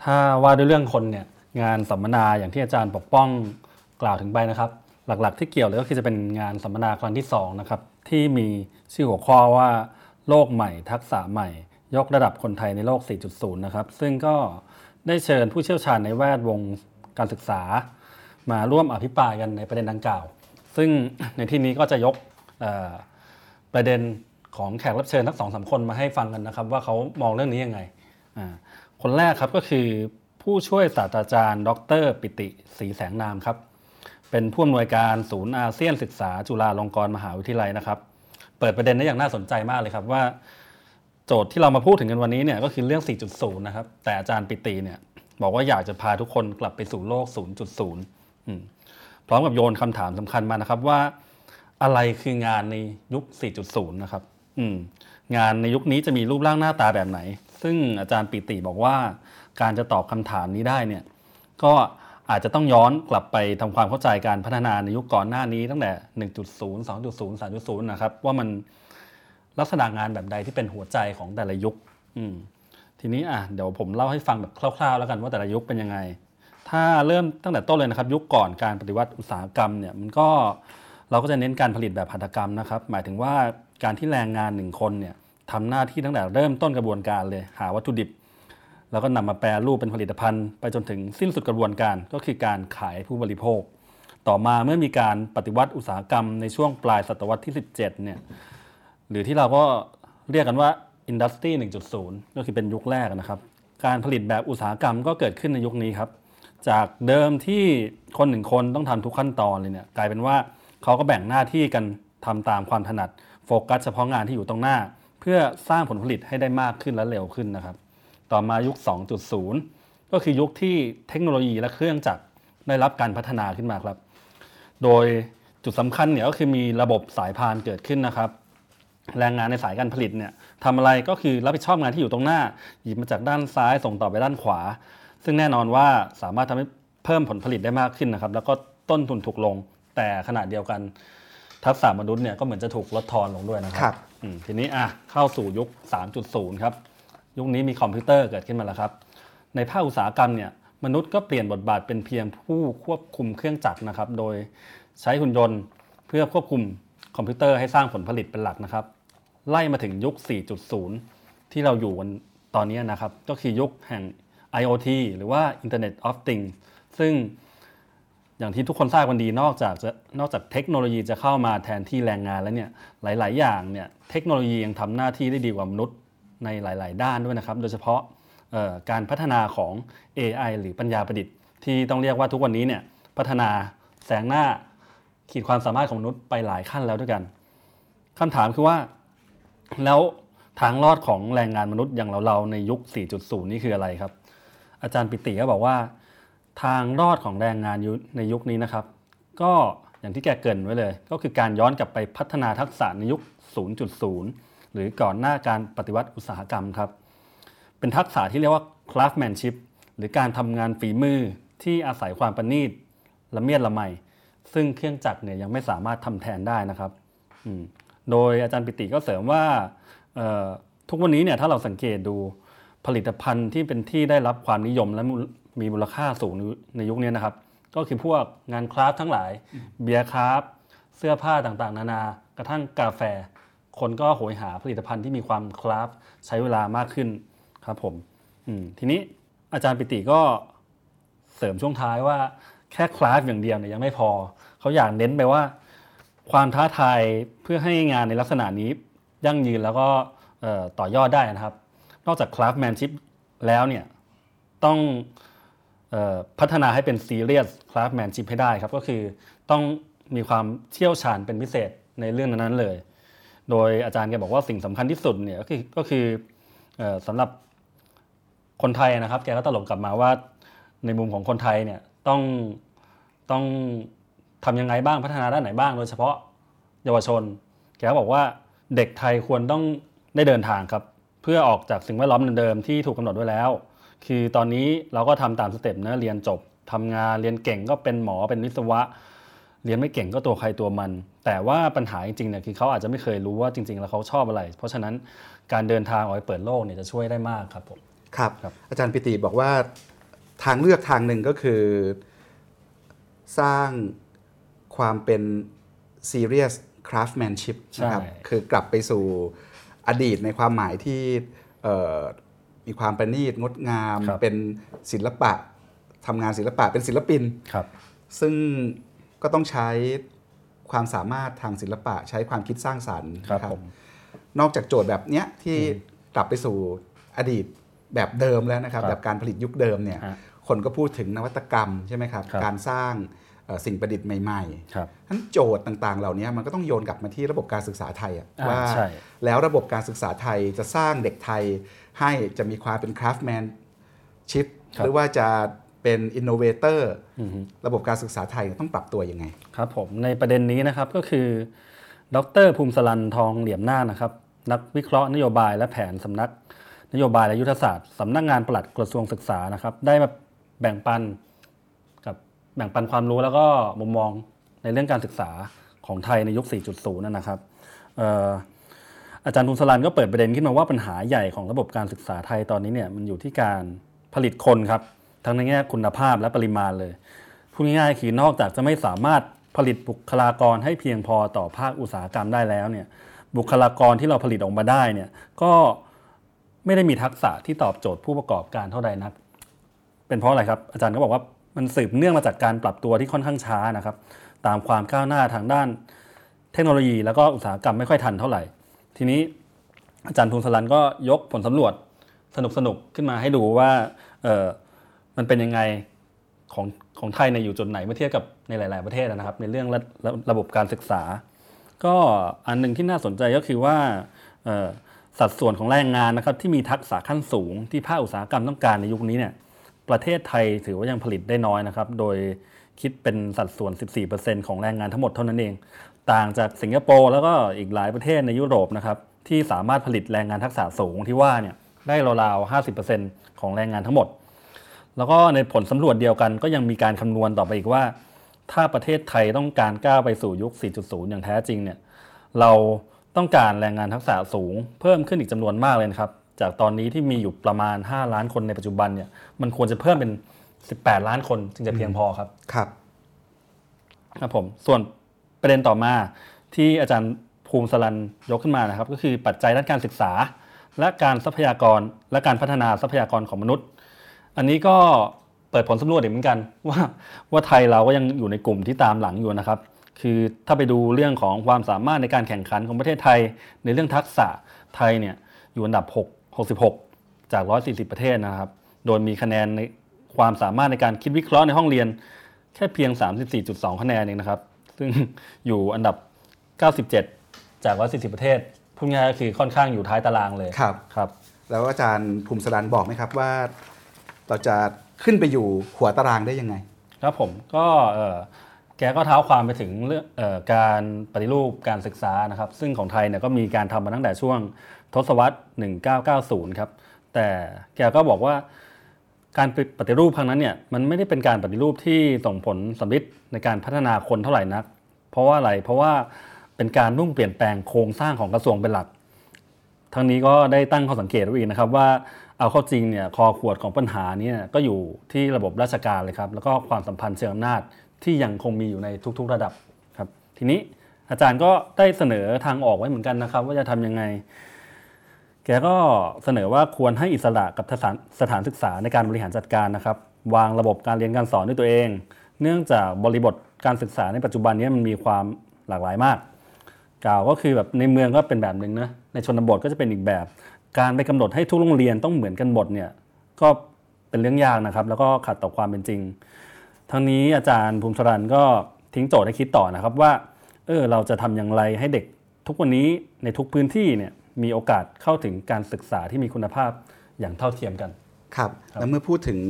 C: ถ้าว่าด้วยเรื่องคนเนี่ยงานสัมมนาอย่างที่อาจารย์ปกป้องกล่าวถึงไปนะครับ หลักๆ ที่เกี่ยวเลยก็คือจะเป็นงานสัมมนาครั้งที่2นะครับที่มีชื่อหัวข้อว่าโลกใหม่ ทักษะใหม่ ยกระดับคนไทยในโลก 4.0 นะครับ ซึ่งก็ ได้เชิญผู้เชี่ยวชาญในแวดวงการศึกษา มาร่วมอภิปรายกันในประเด็นดังกล่าว ซึ่งในที่นี้ก็จะยกประเด็นของแขกรับเชิญทั้งสองสาคนมาให้ฟังกันนะครับ ว่าเขามองเรื่องนี้ยังไง คนแรกครับก็คือผู้ช่วยศาสตราจารย์ ดร ปิติศรีแสงนามครับ เป็นผู้อำนวยการศูนย์อาเซียนศึกษาจุฬาลงกรณ์มหาวิทยาลัยนะครับ เปิดประเด็นได้อย่างน่าสนใจมากเลยครับว่า โจทย์ที่เรามาพูดถึงกันวันนี้เนี่ยก็คือเรื่อง 4.0 นะครับ แต่อาจารย์ปิติเนี่ยบอกว่าอยากจะพาทุกคนกลับไปสู่โลก 0.0 พร้อมกับโยนคำถามสำคัญมานะครับว่า อะไรคืองานในยุค 4.0 นะครับงานในยุคนี้จะมีรูปร่างหน้าตาแบบไหน ซึ่งอาจารย์ปิติบอกว่าการจะตอบคำถามนี้ได้เนี่ยก็อาจจะต้องย้อนกลับไปทำความเข้าใจการพัฒนาในยุคก่อนหน้านี้ตั้งแต่ 1.0 2.0 3.0 นะครับว่ามัน ลักษณะงานแบบใดที่เป็นหัวใจของแต่ละยุคทีนี้อะเดี๋ยวผมเล่าให้ฟังแบบคร่าว ๆ แล้วกันว่าแต่ละยุคเป็นยังไง ถ้าเริ่มตั้งแต่ต้นเลยนะครับ ยุคก่อนการปฏิวัติอุตสาหกรรมเนี่ยมันก็เราก็จะเน้นการผลิตแบบหัตถกรรมนะครับ หมายถึงว่าการที่แรงงานหนึ่งคนเนี่ยทำหน้าที่ตั้งแต่เริ่มต้นกระบวนการเลยหาวัตถุดิบ แล้วก็นำมาแปรรูปเป็นผลิตภัณฑ์ ไปจนถึงสิ้นสุดกระบวนการก็คือการขายผู้บริโภค ต่อมาเมื่อมีการปฏิวัติอุตสาหกรรมในช่วงปลายศตวรรษที่ 17เนี่ย หรือที่เราก็เรียกกันว่าอินดัสตรี1.0 ก็คือเป็นยุคแรกนะครับ การผลิตแบบอุตสาหกรรมก็เกิดขึ้นในยุคนี้ครับ จากเดิมที่คนหนึ่งคนต้องทำทุกขั้นตอนเลยเนี่ยกลายเป็นว่าเขาก็แบ่งหน้าที่กันทำตามความถนัด โฟกัสเฉพาะงานที่อยู่ตรงหน้า เพื่อสร้างผลผลิตให้ได้มากขึ้นและเร็วขึ้นนะครับ ต่อมายุค 2.0 ก็คือยุคที่เทคโนโลยีและเครื่องจักรได้รับการพัฒนาขึ้นมาครับ โดยจุดสำคัญเนี่ยก็คือมีระบบสายพานเกิดขึ้นนะครับ แรงงานในสายการผลิตเนี่ยทำอะไรก็คือรับผิดชอบงานที่อยู่ตรงหน้า หยิบมาจากด้านซ้ายส่งต่อไปด้านขวา ซึ่งแน่นอนว่าสามารถทำให้เพิ่มผลผลิตได้มากขึ้นนะครับ แล้วก็ต้นทุนถูกลง แต่ขณะเดียวกัน ทักษะมนุษย์เนี่ยก็เหมือนจะถูกลดทอนลงด้วยนะครับ ทีนี้อะเข้าสู่ยุค 3.0 ครับ ยุคนี้มีคอมพิวเตอร์เกิดขึ้นมาแล้วครับ ในภาคอุตสาหกรรมเนี่ยมนุษย์ก็เปลี่ยนบทบาทเป็นเพียงผู้ควบคุมเครื่องจักรนะครับ โดยใช้หุ่นยนต์เพื่อควบคุมคอมพิวเตอร์ให้สร้างผลผลิตเป็นหลักนะครับ ไล่มาถึงยุค 4.0 ที่เราอยู่กันตอนนี้นะครับ ก็คือยุคแห่ง IoT หรือว่า Internet of Things ซึ่งอย่างที่ทุกคนทราบกันดีนอกจากจะนอกจากเทคโนโลยีจะเข้ามาแทนที่แรงงานแล้วเนี่ยหลาย ๆ อย่างเนี่ยเทคโนโลยียังทำหน้าที่ได้ดีกว่ามนุษย์ในหลาย ๆ ด้านด้วยนะครับ โดยเฉพาะการพัฒนาของ AI หรือปัญญาประดิษฐ์ ที่ต้องเรียกว่าทุกวันนี้เนี่ยพัฒนาแสงหน้าขีดความสามารถของมนุษย์ไปหลายขั้นแล้วด้วยกันคำถามคือว่า แล้วทางรอดของแรงงานมนุษย์อย่างเราๆในยุค 4.0 นี่คืออะไรครับ อาจารย์ปิติก็บอกว่า ทางรอดของแรงงานในยุคนี้นะครับ ก็อย่างที่แกเกินไว้เลย ก็คือการย้อนกลับไปพัฒนาทักษะในยุค 0.0 หรือก่อนหน้าการปฏิวัติอุตสาหกรรมครับ เป็นทักษะที่เรียกว่า craftsmanship หรือการทำงานฝีมือที่อาศัยความประณีตละเมียดละไมซึ่งเครื่องจักรเนี่ยยังไม่สามารถทำแทนได้นะครับ โดยอาจารย์ปิติก็เสริมว่าทุกวันนี้เนี่ยถ้าเราสังเกตดูผลิตภัณฑ์ที่เป็นที่ได้รับความนิยมและมีมูลค่าสูงในยุคนี้นะครับ ก็คือพวกงานคราฟทั้งหลาย เบียร์คราฟเสื้อผ้าต่างๆ นานากระทั่งกาแฟ คนก็โหยหาผลิตภัณฑ์ที่มีความคราฟใช้เวลามากขึ้นครับผมทีนี้อาจารย์ปิติก็เสริมช่วงท้ายว่าแค่ craft อย่างเดียวเนี่ยยังไม่พอ เขาอยากเน้นไปว่า ความท้าทายเพื่อให้งานในลักษณะนี้ยั่งยืนแล้วก็ต่อยอดได้นะครับ นอกจาก craftsmanship แล้วเนี่ยต้องพัฒนาให้เป็น serious craftsmanship ให้ได้ครับ ก็คือต้องมีความเชี่ยวชาญเป็นพิเศษในเรื่องนั้นเลย โดยอาจารย์แกบอกว่าสิ่งสำคัญที่สุดเนี่ยก็คือก็คือสำหรับคนไทยนะครับ แกก็ตลบกลับมาว่าในมุมของคนไทยเนี่ยต้องต้อง ทำยังไงบ้างพัฒนาด้านไหนบ้าง โดยเฉพาะเยาวชน แกก็บอกว่าเด็กไทยควรต้องได้เดินทางครับ เพื่อออกจากสิ่งแวดล้อมเดิมที่ถูกกาหนดไว้แล้ว คือตอนนี้เราก็ทำตามสเต็ปนะเรียนจบทำงานเรียนเก่งก็เป็นหมอเป็นวิศวะ เรียนไม่เก่งก็ตัวใครตัวมัน แต่ว่าปัญหาจริงๆเนี่ยคือเขาอาจจะไม่เคยรู้ว่าจริง ๆ แล้วเขาชอบอะไร เพราะฉะนั้นการเดินทางออกไปเปิดโลกเนี่ยจะช่วยได้มากครับผม
A: ครับ
C: ครับ
A: อาจารย์ปิติบอกว่าทางเลือกทางหนึ่งก็คือ สร้าง ความเป็น serious craftsmanship นะครับคือกลับไปสู่อดีตในความหมายที่เอ่อมีความประณีตงดงาม
C: ครับ
A: เป็นศิลปะทำงานศิลปะเป็นศิลปิน
C: ครับ
A: ซึ่งก็ต้องใช้ความสามารถทางศิลปะใช้ความคิดสร้างสรรค์
C: ครับ
A: นะ
C: ผม
A: นอกจากโจทย์แบบเนี้ยที่กลับไปสู่อดีตแบบเดิมแล้วนะครับ
C: ครับ
A: แบบการผลิตยุคเดิมเนี่ย
C: ฮะ
A: คนก็พูดถึงนวัตกรรมใช่ไหมครับ
C: ครับ
A: การสร้างเอ่อ สิ่งประดิษฐ์ใหม่
C: ครับ
A: ๆทั้นโจทย์ต่างๆ เหล่านี้มันก็ต้องโยนกลับมาที่ระบบการศึกษาไทยอะ
C: อ่า
A: ว่า
C: ใช่
A: แล้วระบบการศึกษาไทยจะสร้างเด็กไทยให้จะมีความเป็น craftsmanship หรือว่าจะเป็นอินโนเวเตอร์ระบบการศึกษาไทยต้องปรับตัวยังไง
C: ครับผมในประเด็นนี้นะครับก็คือ ดร.ภูมิศรัณย์ ทองเลี่ยมนาคนะครับ นักวิเคราะห์นโยบายและแผนสำนักนโยบายและยุทธศาสตร์สำนักงานปลัดกระทรวงศึกษานะครับ ได้มาแบ่งปันกับ แบ่งปันความรู้แล้วก็มุมมองในเรื่องการศึกษาของไทยในยุค 4.0 นั่นนะครับอาจารย์ภูมิสลันก็เปิดประเด็นขึ้นมาว่าปัญหาใหญ่ของระบบการศึกษาไทยตอนนี้เนี่ยมันอยู่ที่การผลิตคนครับ ทั้งในแง่คุณภาพและปริมาณเลยพูดง่ายๆคือนอกจากจะไม่สามารถผลิตบุคลากรให้เพียงพอต่อภาคอุตสาหกรรมได้แล้วเนี่ยบุคลากรที่เราผลิตออกมาได้เนี่ยก็ไม่ได้มีทักษะที่ตอบโจทย์ผู้ประกอบการเท่าใดนัก เป็นเพราะอะไรครับ อาจารย์ก็บอกว่า มันสืบเนื่องมาจากการปรับตัวที่ค่อนข้างช้านะครับตามความก้าวหน้าทางด้านเทคโนโลยี แล้วก็อุตสาหกรรมไม่ค่อยทันเท่าไหร่ ทีนี้อาจารย์ภูมิสลันก็ยกผลสำรวจสนุกๆขึ้นมาให้ดูว่าเออมันเป็นยังไงของของไทยในยอยู่จุดไหนเมื่อเทียบกับในหลาย ๆ ประเทศนะครับ ในเรื่องระระระบบการศึกษา ก็อันหนึ่งที่น่าสนใจก็คือว่าสัดส่วนของแรงงานนะครับที่มีทักษะขั้นสูงที่ภาคอุตสาหกรรมต้องการในยุคนี้เนี่ย ประเทศไทยถือว่ายังผลิตได้น้อยนะครับ โดยคิดเป็นสัดส่วน 14%ของแรงงานทั้งหมดเท่านั้นเอง ต่างจากสิงคโปร์แล้วก็อีกหลายประเทศในยุโรปนะครับที่สามารถผลิตแรงงานทักษะสูงที่ว่าเนี่ยได้ราวๆ 50%ของแรงงานทั้งหมด แล้วก็ในผลสำรวจเดียวกันก็ยังมีการคำนวณต่อไปอีกว่า ถ้าประเทศไทยต้องการก้าวไปสู่ยุค 4.0 อย่างแท้จริงเนี่ยเราต้องการแรงงานทักษะสูงเพิ่มขึ้นอีกจำนวนมากเลยนะครับ จากตอนนี้ที่มีอยู่ประมาณ 5 ล้านคนในปัจจุบันเนี่ยมันควรจะเพิ่มเป็น 18 ล้านคนจึงจะเพียงพอครับ
A: ครับ
C: ครับผม ส่วนประเด็นต่อมาที่อาจารย์ภูมิสลันยกขึ้นมานะครับ ก็คือปัจจัยด้านการศึกษา และการทรัพยากรและการพัฒนาทรัพยากรของมนุษย์ อันนี้ก็เปิดผลสำรวจอีกเหมือนกัน ว่าว่าไทยเราก็ยังอยู่ในกลุ่มที่ตามหลังอยู่นะครับ คือถ้าไปดูเรื่องของความสามารถในการแข่งขันของประเทศไทย ในเรื่องทักษะไทยเนี่ยอยู่อันดับ 6 66 จาก 140 ประเทศนะครับ โดยมีคะแนนในความสามารถในการคิดวิเคราะห์ในห้องเรียน แค่เพียง 34.2 คะแนนเองนะครับ ซึ่งอยู่อันดับ 97 จาก 140 ประเทศพูดง่ายๆก็คือค่อนข้างอยู่ท้ายตารางเลย
A: ครับ
C: ครับ
A: แล้วอาจารย์ภูมิสรันบอกไหมครับว่า เราจะขึ้นไปอยู่หัวตารางได้ยังไง
C: ครับผมก็เอ่อแกก็เท้าความไปถึงเรื่องเออการปฏิรูปการศึกษานะครับ ซึ่งของไทยเนี่ยก็มีการทำมาตั้งแต่ช่วง ทศวรรษ 1990 ครับ แต่แกก็บอกว่าการปฏิรูปครั้งนั้นเนี่ยมันไม่ได้เป็นการปฏิรูปที่ส่งผลสำลิดในการพัฒนาคนเท่าไหร่นัก เพราะว่าอะไร เพราะว่าเป็นการมุ่งเปลี่ยนแปลงโครงสร้างของกระทรวงเป็นหลัก ทั้งนี้ก็ได้ตั้งข้อสังเกตไว้อีกนะครับว่าเอาเข้าจริงเนี่ยคอขวดของปัญหาเนี้ก็อยู่ที่ระบบราชการเลยครับ แล้วก็ความสัมพันธ์เชิงอำนาจที่ยังคงมีอยู่ในทุก ๆ ระดับครับ ทีนี้อาจารย์ก็ได้เสนอทางออกไว้เหมือนกันนะครับ ว่าจะทำยังไง แกก็เสนอว่าควรให้อิสระกับสถานสถานศึกษาในการบริหารจัดการนะครับ วางระบบการเรียนการสอนด้วยตัวเอง เนื่องจากบริบทการศึกษาในปัจจุบันนี้มันมีความหลากหลายมาก กล่าวก็คือแบบในเมืองก็เป็นแบบหนึ่งนะในชนบทก็จะเป็นอีกแบบ การไปกำหนดให้ทุกโรงเรียนต้องเหมือนกันหมดเนี่ยก็เป็นเรื่องยากนะครับ แล้วก็ขัดต่อความเป็นจริง ทั้งนี้อาจารย์ภูมิสรันก็ทิ้งโจทย์ให้คิดต่อนะครับว่าเออเราจะทำอย่างไรให้เด็กทุกวันนี้ในทุกพื้นที่เนี่ย มีโอกาสเข้าถึงการศึกษาที่มีคุณภาพอย่างเท่าเทียมกัน
A: ครับแล้วเมื่อพูดถึง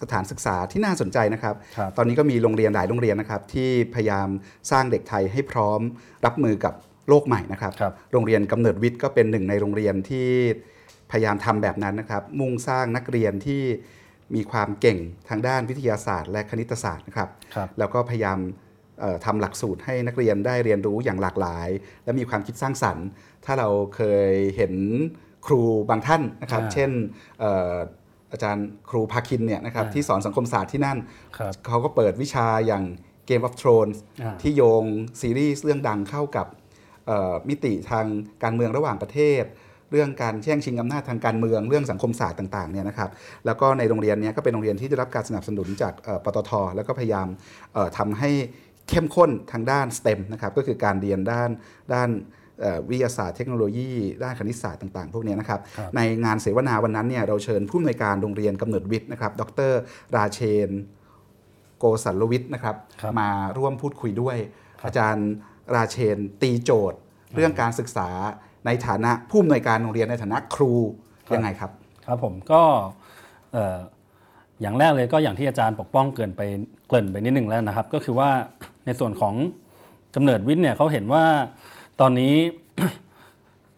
A: สถานศึกษาที่น่าสนใจนะครับ
C: ครับ
A: ตอนนี้ก็มีโรงเรียนหลายโรงเรียนนะครับ ที่พยายามสร้างเด็กไทยให้พร้อมรับมือกับโลกใหม่นะครับ
C: ครับ
A: โรงเรียนกำเนิดวิทย์ก็เป็นหนึ่งในโรงเรียนที่พพยายามทำแบบนั้นนะครับ มุ่งสร้างนักเรียนที่มีความเก่งทางด้านวิทยาศาสตร์ และคณิตศาสตร์นะครับ
C: ครับ
A: แล้วก็พยายามเอ่อทำหลักสูตรให้นักเรียนได้เรียนรู้อย่างหลากหลาย และมีความคิดสร้างสรรค์ ถ้าเราเคยเห็นครูบางท่านนะครับ
C: อ่า
A: เช่นเอ่ออาจารย์ครูภาคินเนี่ยนะครับ
C: อ่า
A: ที่สอนสังคมศาสตร์ที่นั่น
C: ครับ
A: เขาก็เปิดวิชาอย่าง Game of Thrones
C: อ่า
A: ที่โยงซีรีส์เรื่องดังเข้ากับเอ่อมิติทางการเมืองระหว่างประเทศ เรื่องการแย่งชิงอำนาจทางการเมืองเรื่องสังคมศาสตร์ต่างๆเนี่ยนะครับแล้วก็ในโรงเรียนเนี้ยก็เป็นโรงเรียนที่ได้รับการสนับสนุนจากเอ่อปตท แล้วก็พยายามเอ่อทำให้เข้มข้นทางด้าน STEM นะครับก็คือการเรียนด้านด้านเอ่อ วิทยาศาสตร์เทคโนโลยีด้านคณิตศาสตร์ต่างๆ พวกเนี้ยนะครับ
C: ครับ
A: ในงานเสวนาวันนั้นเนี่ยเราเชิญผู้อำนวยการโรงเรียนกำเนิดวิทย์นะครับ ดร ราเชน โกสัลวิทย์นะครับ
C: ครับ
A: มาร่วมพูดคุยด้วย อาจารย์ราเชนตีโจทย์ เรื่องการศึกษาในฐานะผู้อำนวยการโรงเรียนในฐานะครูยังไงครับ
C: ครับผมก็เอ่ออย่างแรกเลยก็อย่างที่อาจารย์ปกป้องเกรินไปเกริ่นไปนิดนึงแล้วนะครับ ก็คือว่าในส่วนของกำเนิดวิทย์เนี่ยเขาเห็นว่า ตอนนี้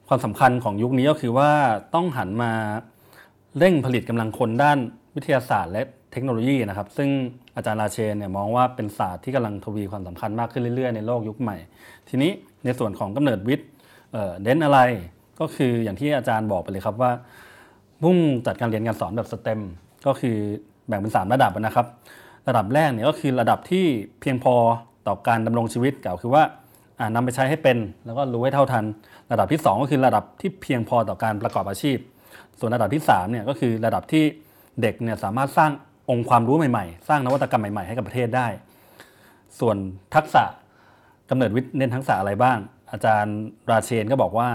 C: ความสำคัญของยุคนี้ก็คือว่าต้องหันมาเร่งผลิตกำลังคนด้านวิทยาศาสตร์และเทคโนโลยีนะครับ ซึ่งอาจารย์ราเชนเนี่ยมองว่าเป็นศาสตร์ที่กำลังทวีความสำคัญมากขึ้นเรื่อยๆ ในโลกยุคใหม่ ทีนี้ในส่วนของกำเนิดวิทย์เอ่น้นอะไรก็คืออย่างที่อาจารย์บอกไปเลยครับว่ามุ่งจัดการเรียนการสอนแบบสเต็มก็คือแบ่งเป็น 3 ระดับนะครับ ระดับแรกเนี่ยก็คือระดับที่เพียงพอต่อการดำรงชีวิตกล่าวคือว่า อ่านำไปใช้ให้เป็น แล้วก็รู้ให้เท่าทัน ระดับที่ 2 ก็คือระดับที่เพียงพอต่อการประกอบอาชีพ ส่วนระดับที่3เนี่ยก็คือระดับที่เด็กเนี่ยสามารถสร้างองค์ความรู้ใหม่ๆ สร้างนวัตกรรมใหม่ๆให้กับประเทศได้ ส่วนทักษะกำเนิดวิทย์เน้นทักษะอะไรบ้าง อาจารย์ราเชนก็บอกว่า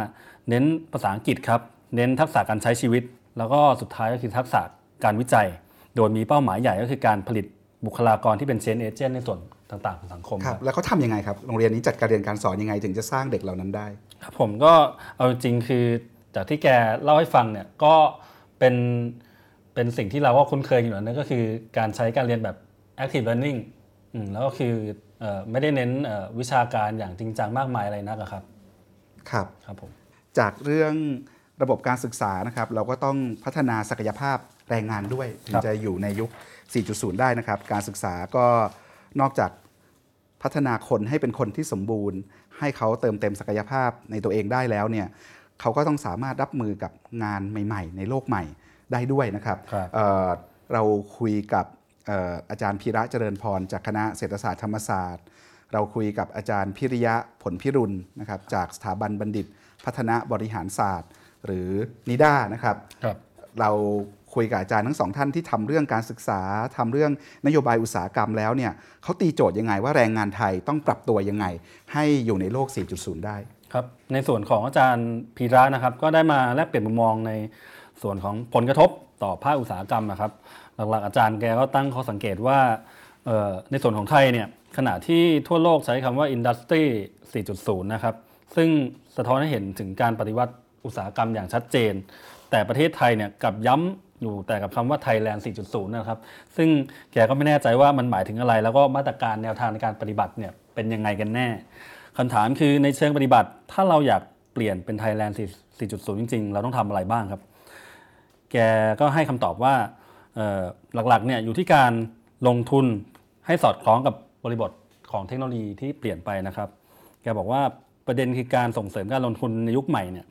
C: เน้นภาษาอังกฤษครับ เน้นทักษะการใช้ชีวิต แล้วก็สุดท้ายก็คือทักษะการวิจัย โดยมีเป้าหมายใหญ่ก็คือการผลิตบุคลากรที่เป็นเชนเอเจนต์ในส่วน ต่างๆของสังคม
A: ค
C: ค
A: รั
C: รั
A: บบแล้วเขาทำยังไงครับโรงเรียนนี้จัดการเรียนการสอนยังไงถึงจะสร้างเด็กเหล่านั้นได้
C: ครับผมก็เอาจริงๆคือจากที่แกเล่าให้ฟังเนี่ยก็เป็นเป็นสิ่งที่เราก็คุ้นเคยอยู่แล้วนั่นก็คือการใช้การเรียนแบบ active learning อืมแล้วก็คือเออไม่ได้เน้นเอ่อวิชาการอย่างจริงจังมากมายอะไรนักอะครับ
A: ครับ
C: ครับผม
A: จากเรื่องระบบการศึกษานะครับ เราก็ต้องพัฒนาศักยภาพแรงงานด้วย ถึงจะอยู่ในยุค 4.0 ได้นะครับ การศึกษาก็นอกจาก พัฒนาคนให้เป็นคนที่สมบูรณ์ ให้เขาเติมเต็มศักยภาพในตัวเองได้แล้วเนี่ยเขาก็ต้องสามารถรับมือกับงานใหม่ ๆ ในโลกใหม่ได้ด้วยนะครับ
C: ครับ
A: เอ่อเราคุยกับเอ่ออาจารย์พีระเจริญพร จากคณะเศรษฐศาสตร์ธรรมศาสตร์ เราคุยกับอาจารย์พิริยะผลพิรุณนะครับจากสถาบันบัณฑิต พัฒนาบริหารศาสตร์ หรือนิด้านะครับ
C: ครับ
A: เรา คุยกับอาจารย์ทั้งสองท่านที่ทำเรื่องการศึกษาทำเรื่องนโยบายอุตสาหกรรมแล้วเนี่ยเขาตีโจทย์ยังไงว่าแรงงานไทยต้องปรับตัวยังไง ให้อยู่ในโลก 4.0 ได้
C: ครับในส่วนของอาจารย์พีระนะครับก็ได้มาแลกเปลี่ยนมุมมองในส่วนของผลกระทบต่อภาคอุตสาหกรรมนะครับหลักๆอาจารย์แกก็ตั้งข้อสังเกตว่าในส่วนของไทยเนี่ยขณะที่ทั่วโลกใช้คำว่า Industry 4.0 นะครับ ซึ่งสะท้อนให้เห็นถึงการปฏิวัติอุตสาหกรรมอย่างชัดเจน แต่ประเทศไทยเนี่ยกับย้ำ อยู่แต่กับคำว่า Thailand 4.0 นะครับ ซึ่งแกก็ไม่แน่ใจว่ามันหมายถึงอะไร แล้วก็มาตรการแนวทางในการปฏิบัติเนี่ยเป็นยังไงกันแน่คำถามคือในเชิงปฏิบัติ ถ้าเราอยากเปลี่ยนเป็น Thailand 4.0 จริง ๆ เราต้องทำอะไรบ้างครับ แกก็ให้คำตอบว่าหลักๆเนี่ยอยู่ที่การลงทุนให้สอดคล้องกับบริบทของเทคโนโลยีที่เปลี่ยนไปนะครับ แกบอกว่าประเด็นคือการส่งเสริมการลงทุนในยุคใหม่เนี่ย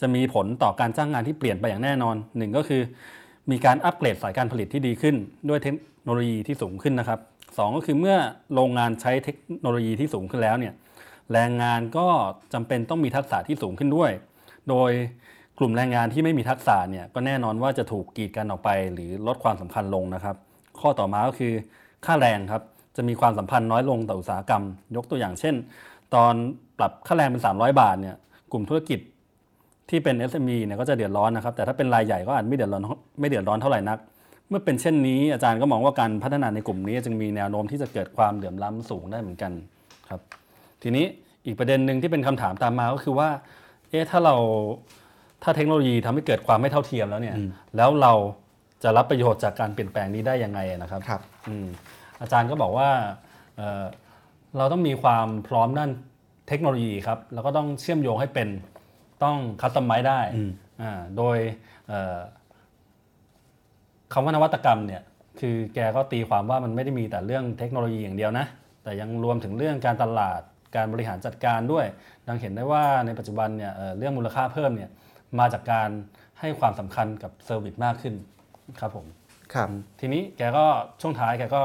C: จะมีผลต่อการจ้างงานที่เปลี่ยนไปอย่างแน่นอนหนึ่งก็คือ มีการอัปเกรดสายการผลิตที่ดีขึ้น ด้วยเทคโนโลยีที่สูงขึ้นนะครับสองก็คือเมื่อโรงงานใช้เทคโนโลยีที่สูงขึ้นแล้วเนี่ยแรงงานก็จำเป็นต้องมีทักษะที่สูงขึ้นด้วย โดยกลุ่มแรงงานที่ไม่มีทักษะเนี่ยก็แน่นอนว่าจะถูกกีดกันออกไป หรือลดความสำคัญลงนะครับ ข้อต่อมาก็คือค่าแรงครับจะมีความสัมพันธ์น้อยลงต่ออุตสาหกรรม ยกตัวอย่างเช่น ตอนปรับค่าแรงเป็น 300 บาทเนี่ยกลุ่มธุรกิจ ที่เป็น SME เนี่ยก็จะเดือดร้อนนะครับ แต่ถ้าเป็นรายใหญ่ก็อาจไม่เดือดร้อนไม่เดือดร้อนเท่าไหร่นัก เมื่อเป็นเช่นนี้อาจารย์ก็มองว่าการพัฒนาในกลุ่มนี้ จึงมีแนวโน้มที่จะเกิดความเหลื่อมล้ำสูงได้เหมือนกันครับ ทีนี้อีกประเด็นหนึ่งที่เป็นคำถามตามมาก็คือว่า เอ๊ะถ้าเราถ้าเทคโนโลยีทำให้เกิดความไม่เท่าเทียมแล้วเนี่ย แล้วเราจะรับประโยชน์จากการเปลี่ยนแปลงนี้ได้ยังไงนะครับ
A: ครับ
C: อืมอาจารย์ก็บอกว่าเอ่อเราต้องมีความพร้อมด้านเทคโนโลยีครับ แล้วก็ต้องเชื่อมโยงให้เป็น ต้องคัสตอมไมซ์ได้อ่าโดยเอ่อคำว่านวัตกรรมเนี่ยคือแกก็ตีความว่ามันไม่ได้มีแต่เรื่องเทคโนโลยีอย่างเดียวนะ แต่ยังรวมถึงเรื่องการตลาดการบริหารจัดการด้วย ดังเห็นได้ว่าในปัจจุบันเนี่ยเอ่อเรื่องมูลค่าเพิ่มเนี่ยมาจากการให้ความสำคัญกับ service มากขึ้นครับผม
A: ครับ
C: ทีนี้แกก็ช่วงท้ายแกก็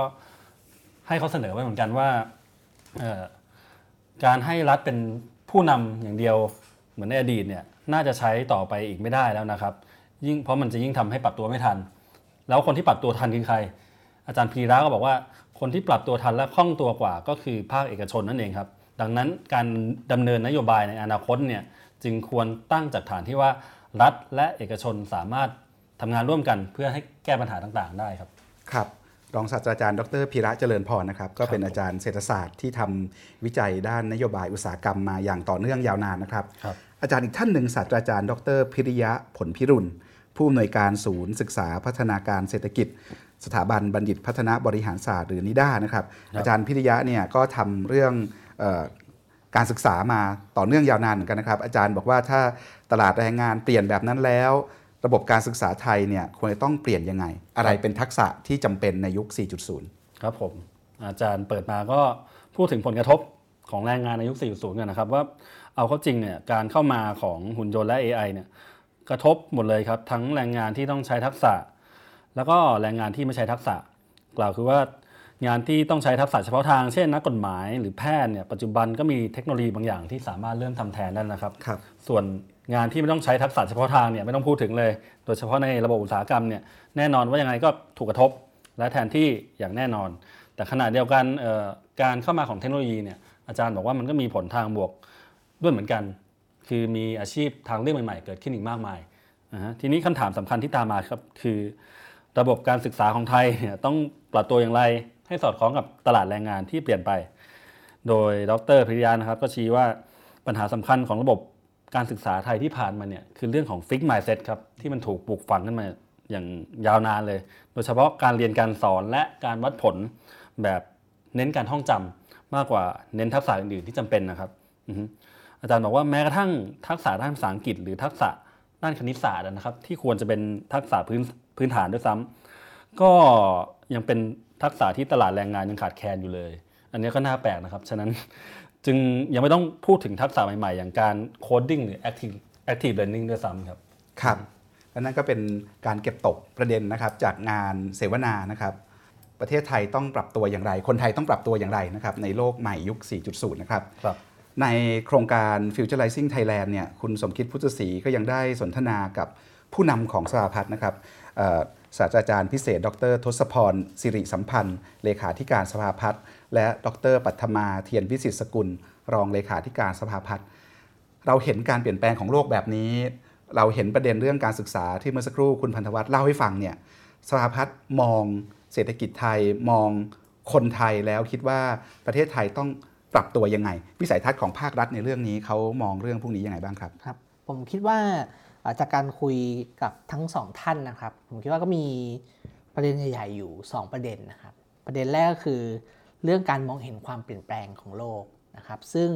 C: ให้เขาเสนอไว้เหมือนกันว่าเอ่อการให้รัฐเป็นผู้นำอย่างเดียว เหมือนในอดีตเนี่ยน่าจะใช้ต่อไปอีกไม่ได้แล้วนะครับ ยิ่งเพราะมันจะยิ่งทำให้ปรับตัวไม่ทัน แล้วคนที่ปรับตัวทันคือใคร อาจารย์พีระก็บอกว่าคนที่ปรับตัวทันและคล่องตัวกว่าก็คือภาคเอกชนนั่นเองครับ ดังนั้นการดำเนินนโยบายในอนาคตเนี่ยจึงควรตั้งจากฐานที่ว่ารัฐและเอกชนสามารถทำงานร่วมกันเพื่อให้แก้ปัญหาต่างๆ ได้ครับ
A: ครับ รองศาสตราจารย์ดรพีระเจริญพรนะครับก็เป็น
C: ผม
A: อาจารย์เศรษฐศาสตร์ที่ทำวิจัยด้านนโยบายอุตสาหกรรมมาอย่างต่อเนื่องยาวนานนะครับ
C: ครับ
A: อาจารย์อีกท่านหนึ่งศาสตราจารย์ ดรพิริยะผลพิรุณผู้อำนวยการศูนย์ ศึกษาพัฒนาการเศรษฐกิจ สถาบันบัณฑิตพัฒนาบริหารศาสตร์หรือนิด้านะครับอาจารย์พิริยะเนี่ยก็ทำเรื่องเออการศึกษามาต่อเนื่องยาวนานเหมือนกันนะครับ อาจารย์บอกว่าถ้าตลาดแรงงานเปลี่ยนแบบนั้นแล้ว ระบบการศึกษาไทยเนี่ยควรจะต้องเปลี่ยนยังไง อะไรเป็นทักษะที่จำเป็นในยุค 4.0
C: ครับผม อาจารย์เปิดมาก็พูดถึงผลกระทบของแรงงานในยุค 4.0 กันนะครับ ว่าเอาเข้าจริงเนี่ยการเข้ามาของหุ่นยนต์และ AI เนี่ยกระทบหมดเลยครับ ทั้งแรงงานที่ต้องใช้ทักษะ แล้วก็แรงงานที่ไม่ใช้ทักษะ กล่าวคือว่างานที่ต้องใช้ทักษะเฉพาะทาง เช่นนักกฎหมายหรือแพทย์เนี่ยปัจจุบันก็มีเทคโนโลยีบางอย่างที่สามารถเริ่มทำแทนได้นะครับ
A: ครับ
C: ส่วน งานที่ไม่ต้องใช้ทักษะเฉพาะทางเนี่ยไม่ต้องพูดถึงเลย โดยเฉพาะในระบบอุตสาหกรรมเนี่ยแน่นอนว่ายังไงก็ถูกกระทบและแทนที่อย่างแน่นอน แต่ขณะเดียวกันการเข้ามาของเทคโนโลยีเนี่ยอาจารย์บอกว่ามันก็มีผลทางบวกด้วยเหมือนกัน คือมีอาชีพทางเลือกใหม่ๆ เกิดขึ้นอีกมากมายทีนี้คำถามสำคัญที่ตามมาครับคือ ระบบการศึกษาของไทยเนี่ยต้องปรับตัวอย่างไรให้สอดคล้องกับตลาดแรงงานที่เปลี่ยนไป โดยดรพิริยานะครับก็ชี้ว่าปัญหาสำคัญของระบบ การศึกษาไทยที่ผ่านมาเนี่ยคือเรื่องของฟิก mindset ครับที่มันถูกปลูกฝังขึ้นมาอย่างยาวนานเลย โดยเฉพาะการเรียนการสอนและการวัดผลแบบเน้นการท่องจำมากกว่าเน้นทักษะอื่นๆที่จำเป็นนะครับอาจารย์บอกว่าแม้กระทั่งทักษะด้านภาษาอังกฤษ หรือทักษะด้านคณิตศาสตร์นะครับ ที่ควรจะเป็นทักษะพื้นพื้นฐานด้วยซ้ำก็ยังเป็นทักษะที่ตลาดแรงงานยังขาดแคลนอยู่เลย อันนี้ก็น่าแปลกนะครับ ฉะนั้น จึงยังไม่ต้องพูดถึงทักษะใหม่ๆ อย่างการโคดดิ้งหรือ active active learning ด้วยซ้ำครับ
A: ครับ และนั่นก็เป็นการเก็บตกประเด็นนะครับ จากงานเสวนานะครับ ประเทศไทยต้องปรับตัวอย่างไร คนไทยต้องปรับตัวอย่างไรนะครับ ในโลกใหม่ยุค 4.0 นะครับ
C: ครับ
A: ในโครงการ Futurizing Thailand เนี่ยคุณสมคิดพุทธศรีก็ยังได้สนทนากับผู้นำของสภาพัฒน์นะครับเอ่อศาสตราจารย์พิเศษ ดร ทศพรสิริสัมพันธ์ เลขาธิการสภาพัฒน์ และดรปัทมาเทียนวิสิตสกุล รองเลขาธิการสภาพัฒน์เราเห็นการเปลี่ยนแปลงของโลกแบบนี้ เราเห็นประเด็นเรื่องการศึกษาที่เมื่อสักครู่คุณพันธวัฒน์เล่าให้ฟังเนี่ยสภาพัฒน์มองเศรษฐกิจไทยมองคนไทยแล้วคิดว่าประเทศไทยต้องปรับตัวยังไง วิสัยทัศน์ของภาครัฐในเรื่องนี้เขามองเรื่องพวกนี้ยังไงบ้างครับ
B: ครับ ผมคิดว่าจากการคุยกับทั้งสองท่านนะครับ ผมคิดว่าก็มีประเด็นใหญ่ๆอยู่ 2 ประเด็นนะครับ ประเด็นแรกก็คือ เรื่องการมองเห็นความเปลี่ยนแปลงของโลกนะครับ ซึ่ง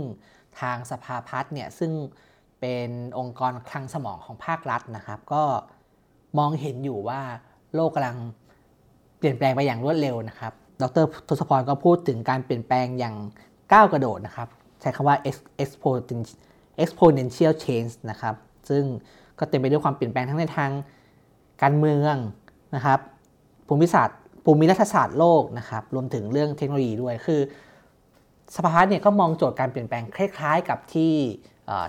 B: ทางสภาพัฒน์เนี่ยซึ่งเป็นองค์กรคลังสมองของภาครัฐนะครับ ก็มองเห็นอยู่ว่าโลกกำลังเปลี่ยนแปลงไปอย่างรวดเร็วนะครับ ดรทศพรก็พูดถึงการเปลี่ยนแปลงอย่างก้าวกระโดดนะครับ ใช้คำว่า ex- exponential exponential change นะครับ ซึ่งก็เต็มไปด้วยความเปลี่ยนแปลงทั้งในทางการเมืองนะครับ ภูมิศาสตร์ ภูมิรัฐศาสตร์โลกนะครับรวมถึงเรื่องเทคโนโลยีด้วยคือสภาพัฒน์เนี่ยก็มองโจทย์การเปลี่ยนแปลงคล้ายๆกับที่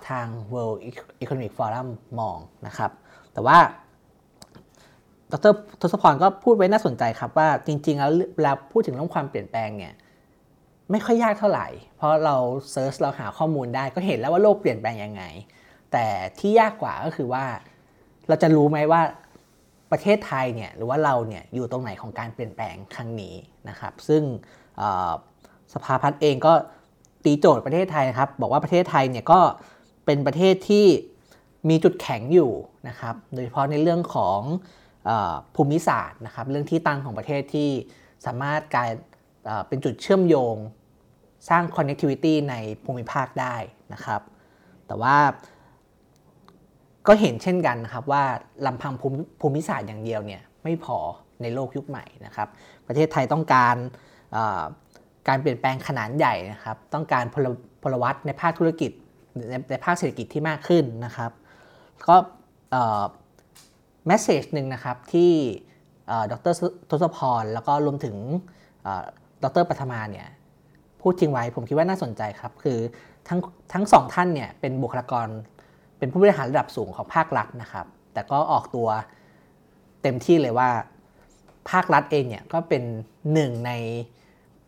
B: ทาง World Economic Forum มองนะครับ แต่ว่าดรทศพรก็พูดไว้น่าสนใจครับว่าจริงๆ แล้วเวลาพูดถึงเรื่องความเปลี่ยนแปลงเนี่ยไม่ค่อยยากเท่าไหร่ เพราะเราเซิร์ชเราหาข้อมูลได้ก็เห็นแล้วว่าโลกเปลี่ยนแปลงยังไง แต่ที่ยากกว่าก็คือว่า เราจะรู้ไหมว่า ประเทศไทยเนี่ยหรือว่าเราเนี่ยอยู่ตรงไหนของการเปลี่ยนแปลงครั้งนี้นะครับ ซึ่งสภาพัฒน์เองก็ตีโจทย์ประเทศไทยนะครับ บอกว่าประเทศไทยเนี่ยก็เป็นประเทศที่มีจุดแข็งอยู่นะครับ โดยเฉพาะในเรื่องของอภูมิศาสตร์นะครับ เรื่องที่ตั้งของประเทศที่สามารถกลายเเป็นจุดเชื่อมโยงสร้าง connectivity ในภูมิภาคได้นะครับ แต่ว่า ก็เห็นเช่นกันนะครับว่าลำพังภูมิศาสตร์อย่างเดียวเนี่ยไม่พอในโลกยุคใหม่นะครับ ประเทศไทยต้องการการเปลี่ยนแปลงขนาดใหญ่นะครับ ต้องการพลพลวัตในภาคธุรกิจในในภาคเศรษฐกิจที่มากขึ้นนะครับก็แมสเซจหนึ่งนะครับที่ดรทศพร แล้วก็รวมถึงดรปัทมาเนี่ยพูดทิ้งไว้ผมคิดว่าน่าสนใจครับ คือทั้งทั้งสองท่านเนี่ยเป็นบุคลากร เป็นผู้บริหารระดับสูงของภาครัฐนะครับ แต่ก็ออกตัวเต็มที่เลยว่า ภาครัฐเองเนี่ยก็เป็นหนึ่งใน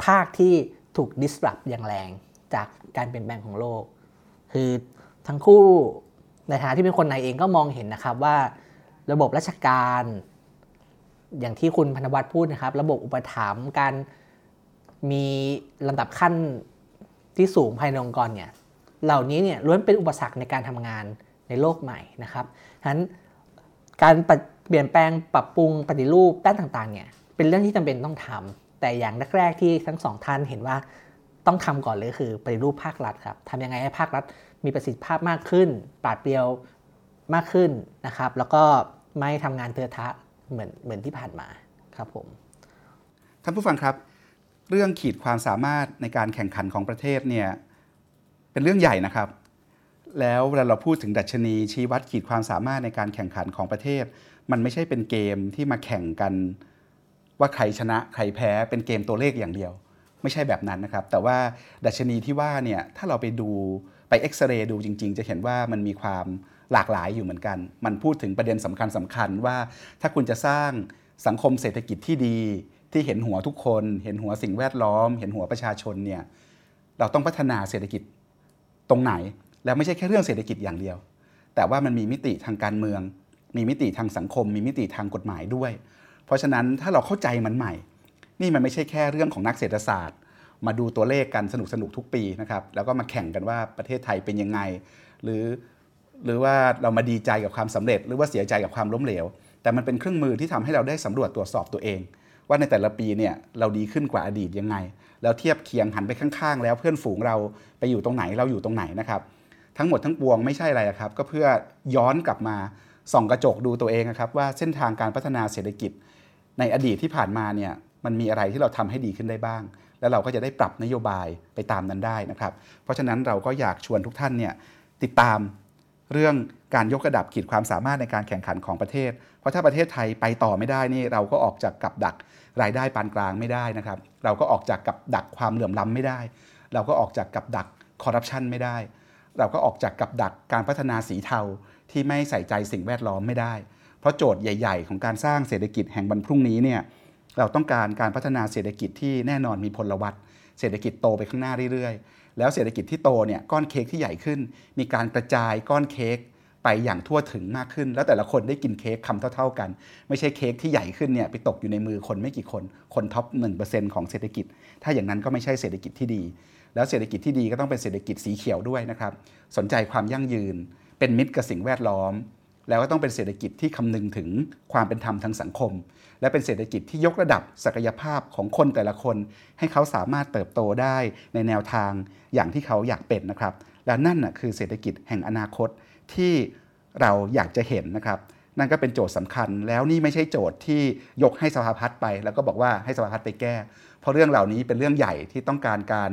B: ภาคที่ถูก disrupt อย่างแรงจากการเปลี่ยนแปลงของโลก คือทั้งคู่ในฐานะที่เป็นคนในเองก็มองเห็นนะครับว่าระบบราชการ อย่างที่คุณพนวัตพูดนะครับ ระบบอุปถัมภ์การมีลำดับขั้นที่สูงภายในองค์กรเนี่ย เหล่านี้เนี่ยล้วนเป็นอุปสรรคในการทำงานในโลกใหม่นะครับฉะนั้นการเปลี่ยนแปลงปรับปรุงปฏิรูปด้านต่างๆเนี่ยเป็นเรื่องที่จำเป็นต้องทำแต่อย่างแรกๆที่ทั้งสองท่านเห็นว่าต้องทำก่อนเลยคือปฏิรูปภาครัฐครับทำยังไงให้ภาครัฐมีประสิทธิภาพมากขึ้น ปราดเปรียวมากขึ้นนะครับ แล้วก็ไม่ทำงานเทอะทะเหมือนเหมือนที่ผ่านมาครับผม
A: ท่านผู้ฟังครับ เรื่องขีดความสามารถในการแข่งขันของประเทศเนี่ย เป็นเรื่องใหญ่นะครับ แล้วเวลาเราพูดถึงดัชนีชี้วัดขีดความสามารถในการแข่งขันของประเทศ มันไม่ใช่เป็นเกมที่มาแข่งกันว่าใครชนะใครแพ้เป็นเกมตัวเลขอย่างเดียว ไม่ใช่แบบนั้นนะครับ แต่ว่าดัชนีที่ว่าเนี่ยถ้าเราไปดูไปเอ็กซเรย์ดูจริง ๆ จะเห็นว่ามันมีความหลากหลายอยู่เหมือนกัน มันพูดถึงประเด็นสำคัญสำคัญว่าถ้าคุณจะสร้างสังคมเศรษฐกิจที่ดี ที่เห็นหัวทุกคน เห็นหัวสิ่งแวดล้อม เห็นหัวประชาชนเนี่ยเราต้องพัฒนาเศรษฐกิจ ตรงไหน แล้วไม่ใช่แค่เรื่องเศรษฐกิจอย่างเดียว แต่ว่ามันมีมิติทางการเมือง มีมิติทางสังคม มีมิติทางกฎหมายด้วย เพราะฉะนั้นถ้าเราเข้าใจมันใหม่ นี่มันไม่ใช่แค่เรื่องของนักเศรษฐศาสตร์ มาดูตัวเลขกันสนุกสนุกทุกปีนะครับแล้วก็มาแข่งกันว่าประเทศไทยเป็นยังไง หรือหรือว่าเรามาดีใจกับความสำเร็จ หรือว่าเสียใจกับความล้มเหลว แต่มันเป็นเครื่องมือที่ทำให้เราได้สำรวจตรวจสอบตัวเอง ว่าในแต่ละปีเนี่ยเราดีขึ้นกว่าอดีตยังไง แล้วเทียบเคียงหันไปข้างๆ แล้วเพื่อนฝูงเราไปอยู่ตรงไหนเราอยู่ตรงไหนนะครับ ทั้งหมดทั้งปวงไม่ใช่อะไรครับ ก็เพื่อย้อนกลับมาส่องกระจกดูตัวเองนะครับว่าเส้นทางการพัฒนาเศรษฐกิจ ในอดีตที่ผ่านมาเนี่ยมันมีอะไรที่เราทำให้ดีขึ้นได้บ้าง แล้วเราก็จะได้ปรับนโยบายไปตามนั้นได้นะครับ เพราะฉะนั้นเราก็อยากชวนทุกท่านเนี่ยติดตาม เรื่องการยกระดับขีดความสามารถในการแข่งขันของประเทศ เพราะถ้าประเทศไทยไปต่อไม่ได้นี่เราก็ออกจากกับดักรายได้ปานกลางไม่ได้นะครับ เราก็ออกจากกับดักความเหลื่อมล้ำไม่ได้ เราก็ออกจากกับดักคอร์รัปชันไม่ได้ เราก็ออกจากกับดักการพัฒนาสีเทาที่ไม่ใส่ใจสิ่งแวดล้อมไม่ได้ เพราะโจทย์ใหญ่ ๆ ของการสร้างเศรษฐกิจแห่งวันพรุ่งนี้เนี่ยเราต้องการการพัฒนาเศรษฐกิจที่แน่นอนมีพลวัตเศรษฐกิจโตไปข้างหน้าเรื่อยๆ แล้วเศรษฐกิจที่โตเนี่ยก้อนเค้กที่ใหญ่ขึ้น มีการกระจายก้อนเค้กไปอย่างทั่วถึงมากขึ้น แล้วแต่ละคนได้กินเค้กคำเท่า ๆกัน ไม่ใช่เค้กที่ใหญ่ขึ้นเนี่ยไปตกอยู่ในมือคนไม่กี่คน คนท็อป1%ของเศรษฐกิจ ถ้าอย่างนั้นก็ไม่ใช่เศรษฐกิจที่ดี แล้วเศรษฐกิจที่ดีก็ต้องเป็นเศรษฐกิจสีเขียวด้วยนะครับสนใจความยั่งยืน เป็นมิตรกับสิ่งแวดล้อม แล้วก็ต้องเป็นเศรษฐกิจที่คำนึงถึงความเป็นธรรมทางสังคม และเป็นเศรษฐกิจที่ยกระดับศักยภาพของคนแต่ละคน ให้เขาสามารถเติบโตได้ในแนวทางอย่างที่เขาอยากเป็นนะครับ และนั่นนะคือเศรษฐกิจแห่งอนาคตที่เราอยากจะเห็นนะครับนั่นก็เป็นโจทย์สำคัญ แล้วนี่ไม่ใช่โจทย์ที่ยกให้สภาพัฒน์ไป แล้วก็บอกว่าให้สภาพัฒน์ไปแก้ เพราะเรื่องเหล่านี้เป็นเรื่องใหญ่ที่ต้องการการ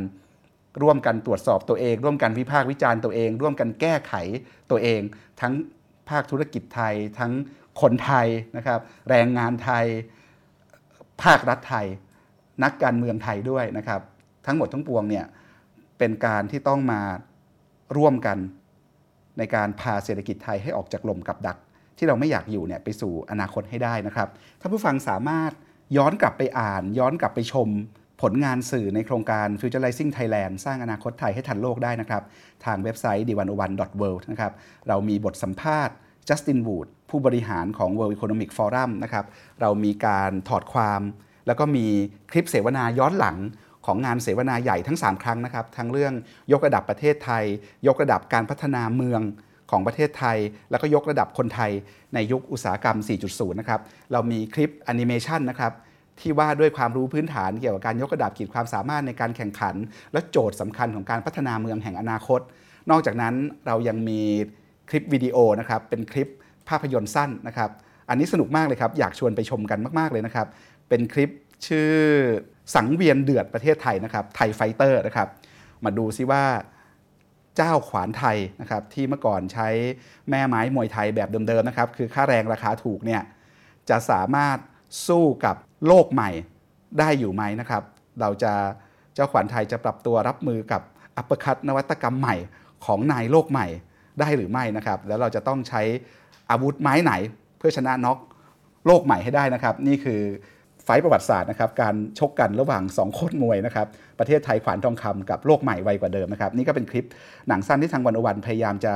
A: ร่วมกันตรวจสอบตัวเอง ร่วมกันวิพากษ์วิจารณ์ตัวเอง ร่วมกันแก้ไขตัวเอง ทั้ง ภาคธุรกิจไทย ทั้งคนไทยนะครับแรงงานไทย ภาครัฐไทย นักการเมืองไทยด้วยนะครับ ทั้งหมดทั้งปวงเนี่ยเป็นการที่ต้องมาร่วมกันในการพาเศรษฐกิจไทยให้ออกจากลมกับดัก ที่เราไม่อยากอยู่เนี่ยไปสู่อนาคตให้ได้นะครับ ถ้าผู้ฟังสามารถย้อนกลับไปอ่าน ย้อนกลับไปชม ผลงานสื่อในโครงการ Futurizing Thailand สร้างอนาคตไทยให้ทันโลกได้นะครับ ทางเว็บไซต์ d 1 0 1 world นะครับ เรามีบทสัมภาษณ์จัสตินวูดผู้บริหารของ World Economic Forum นะครับ เรามีการถอดความ แล้วก็มีคลิปเสวนาย้อนหลังของงานเสวนาใหญ่ทั้ง 3 ครั้งนะครับ ทั้งเรื่องยกระดับประเทศไทย ยกระดับการพัฒนาเมืองของประเทศไทย แล้วก็ยกระดับคนไทยในยุคอุตสาหกรรม 4.0 นะครับ เรามีคลิปแอนิเมชันนะครับ ที่ว่าด้วยความรู้พื้นฐานเกี่ยวกับการยกระดับขีดความสามารถในการแข่งขัน และโจทย์สำคัญของการพัฒนาเมืองแห่งอนาคต นอกจากนั้นเรายังมีคลิปวิดีโอนะครับเป็นคลิปภาพยนตร์สั้นนะครับ อันนี้สนุกมากเลยครับ อยากชวนไปชมกันมาก ๆ เลยนะครับ เป็นคลิปชื่อสังเวียนเดือดประเทศไทยนะครับไทยไฟเตอร์นะครับมาดูซิว่าเจ้าขวานไทยนะครับที่เมื่อก่อนใช้แม่ไม้มวยไทยแบบเดิมๆนะครับคือค่าแรงราคาถูกเนี่ยจะสามารถสู้กับ โลกใหม่ได้อยู่ไหมนะครับ เราจะเจ้าขวัญไทยจะปรับตัวรับมือกับอัปคัตนวัตกรรมใหม่ของนายโลกใหม่ได้หรือไม่นะครับ แล้วเราจะต้องใช้อาวุธไม้ไหน เพื่อชนะน็อกโลกใหม่ให้ได้นะครับ นี่คือไฟประวัติศาสตร์นะครับ การชกกันระหว่าง2โคตรมวยนะครับ ประเทศไทยขวานทองคำกับโลกใหม่ไวกว่าเดิมนะครับ นี่ก็เป็นคลิปหนังสั้นที่ทางวันอวันพยายามจะ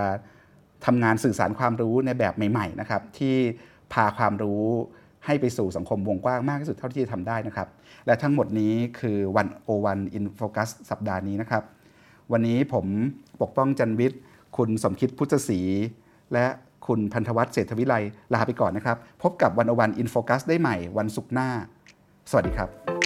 A: ทำงานสื่อสารความรู้ในแบบใหม่ๆนะครับที่พาความรู้ ให้ไปสู่สังคมวงกว้างมากที่สุดเท่าที่จะทำได้นะครับ และทั้งหมดนี้คือ101 in focus สัปดาห์นี้นะครับ วันนี้ผมปกป้องจันวิทย์ คุณสมคิดพุทธศรี และคุณพันธวัฒน์เศรษฐวิไลลาไปก่อนนะครับ พบกับ101 in focus ได้ใหม่วันศุกร์หน้า สวัสดีครับ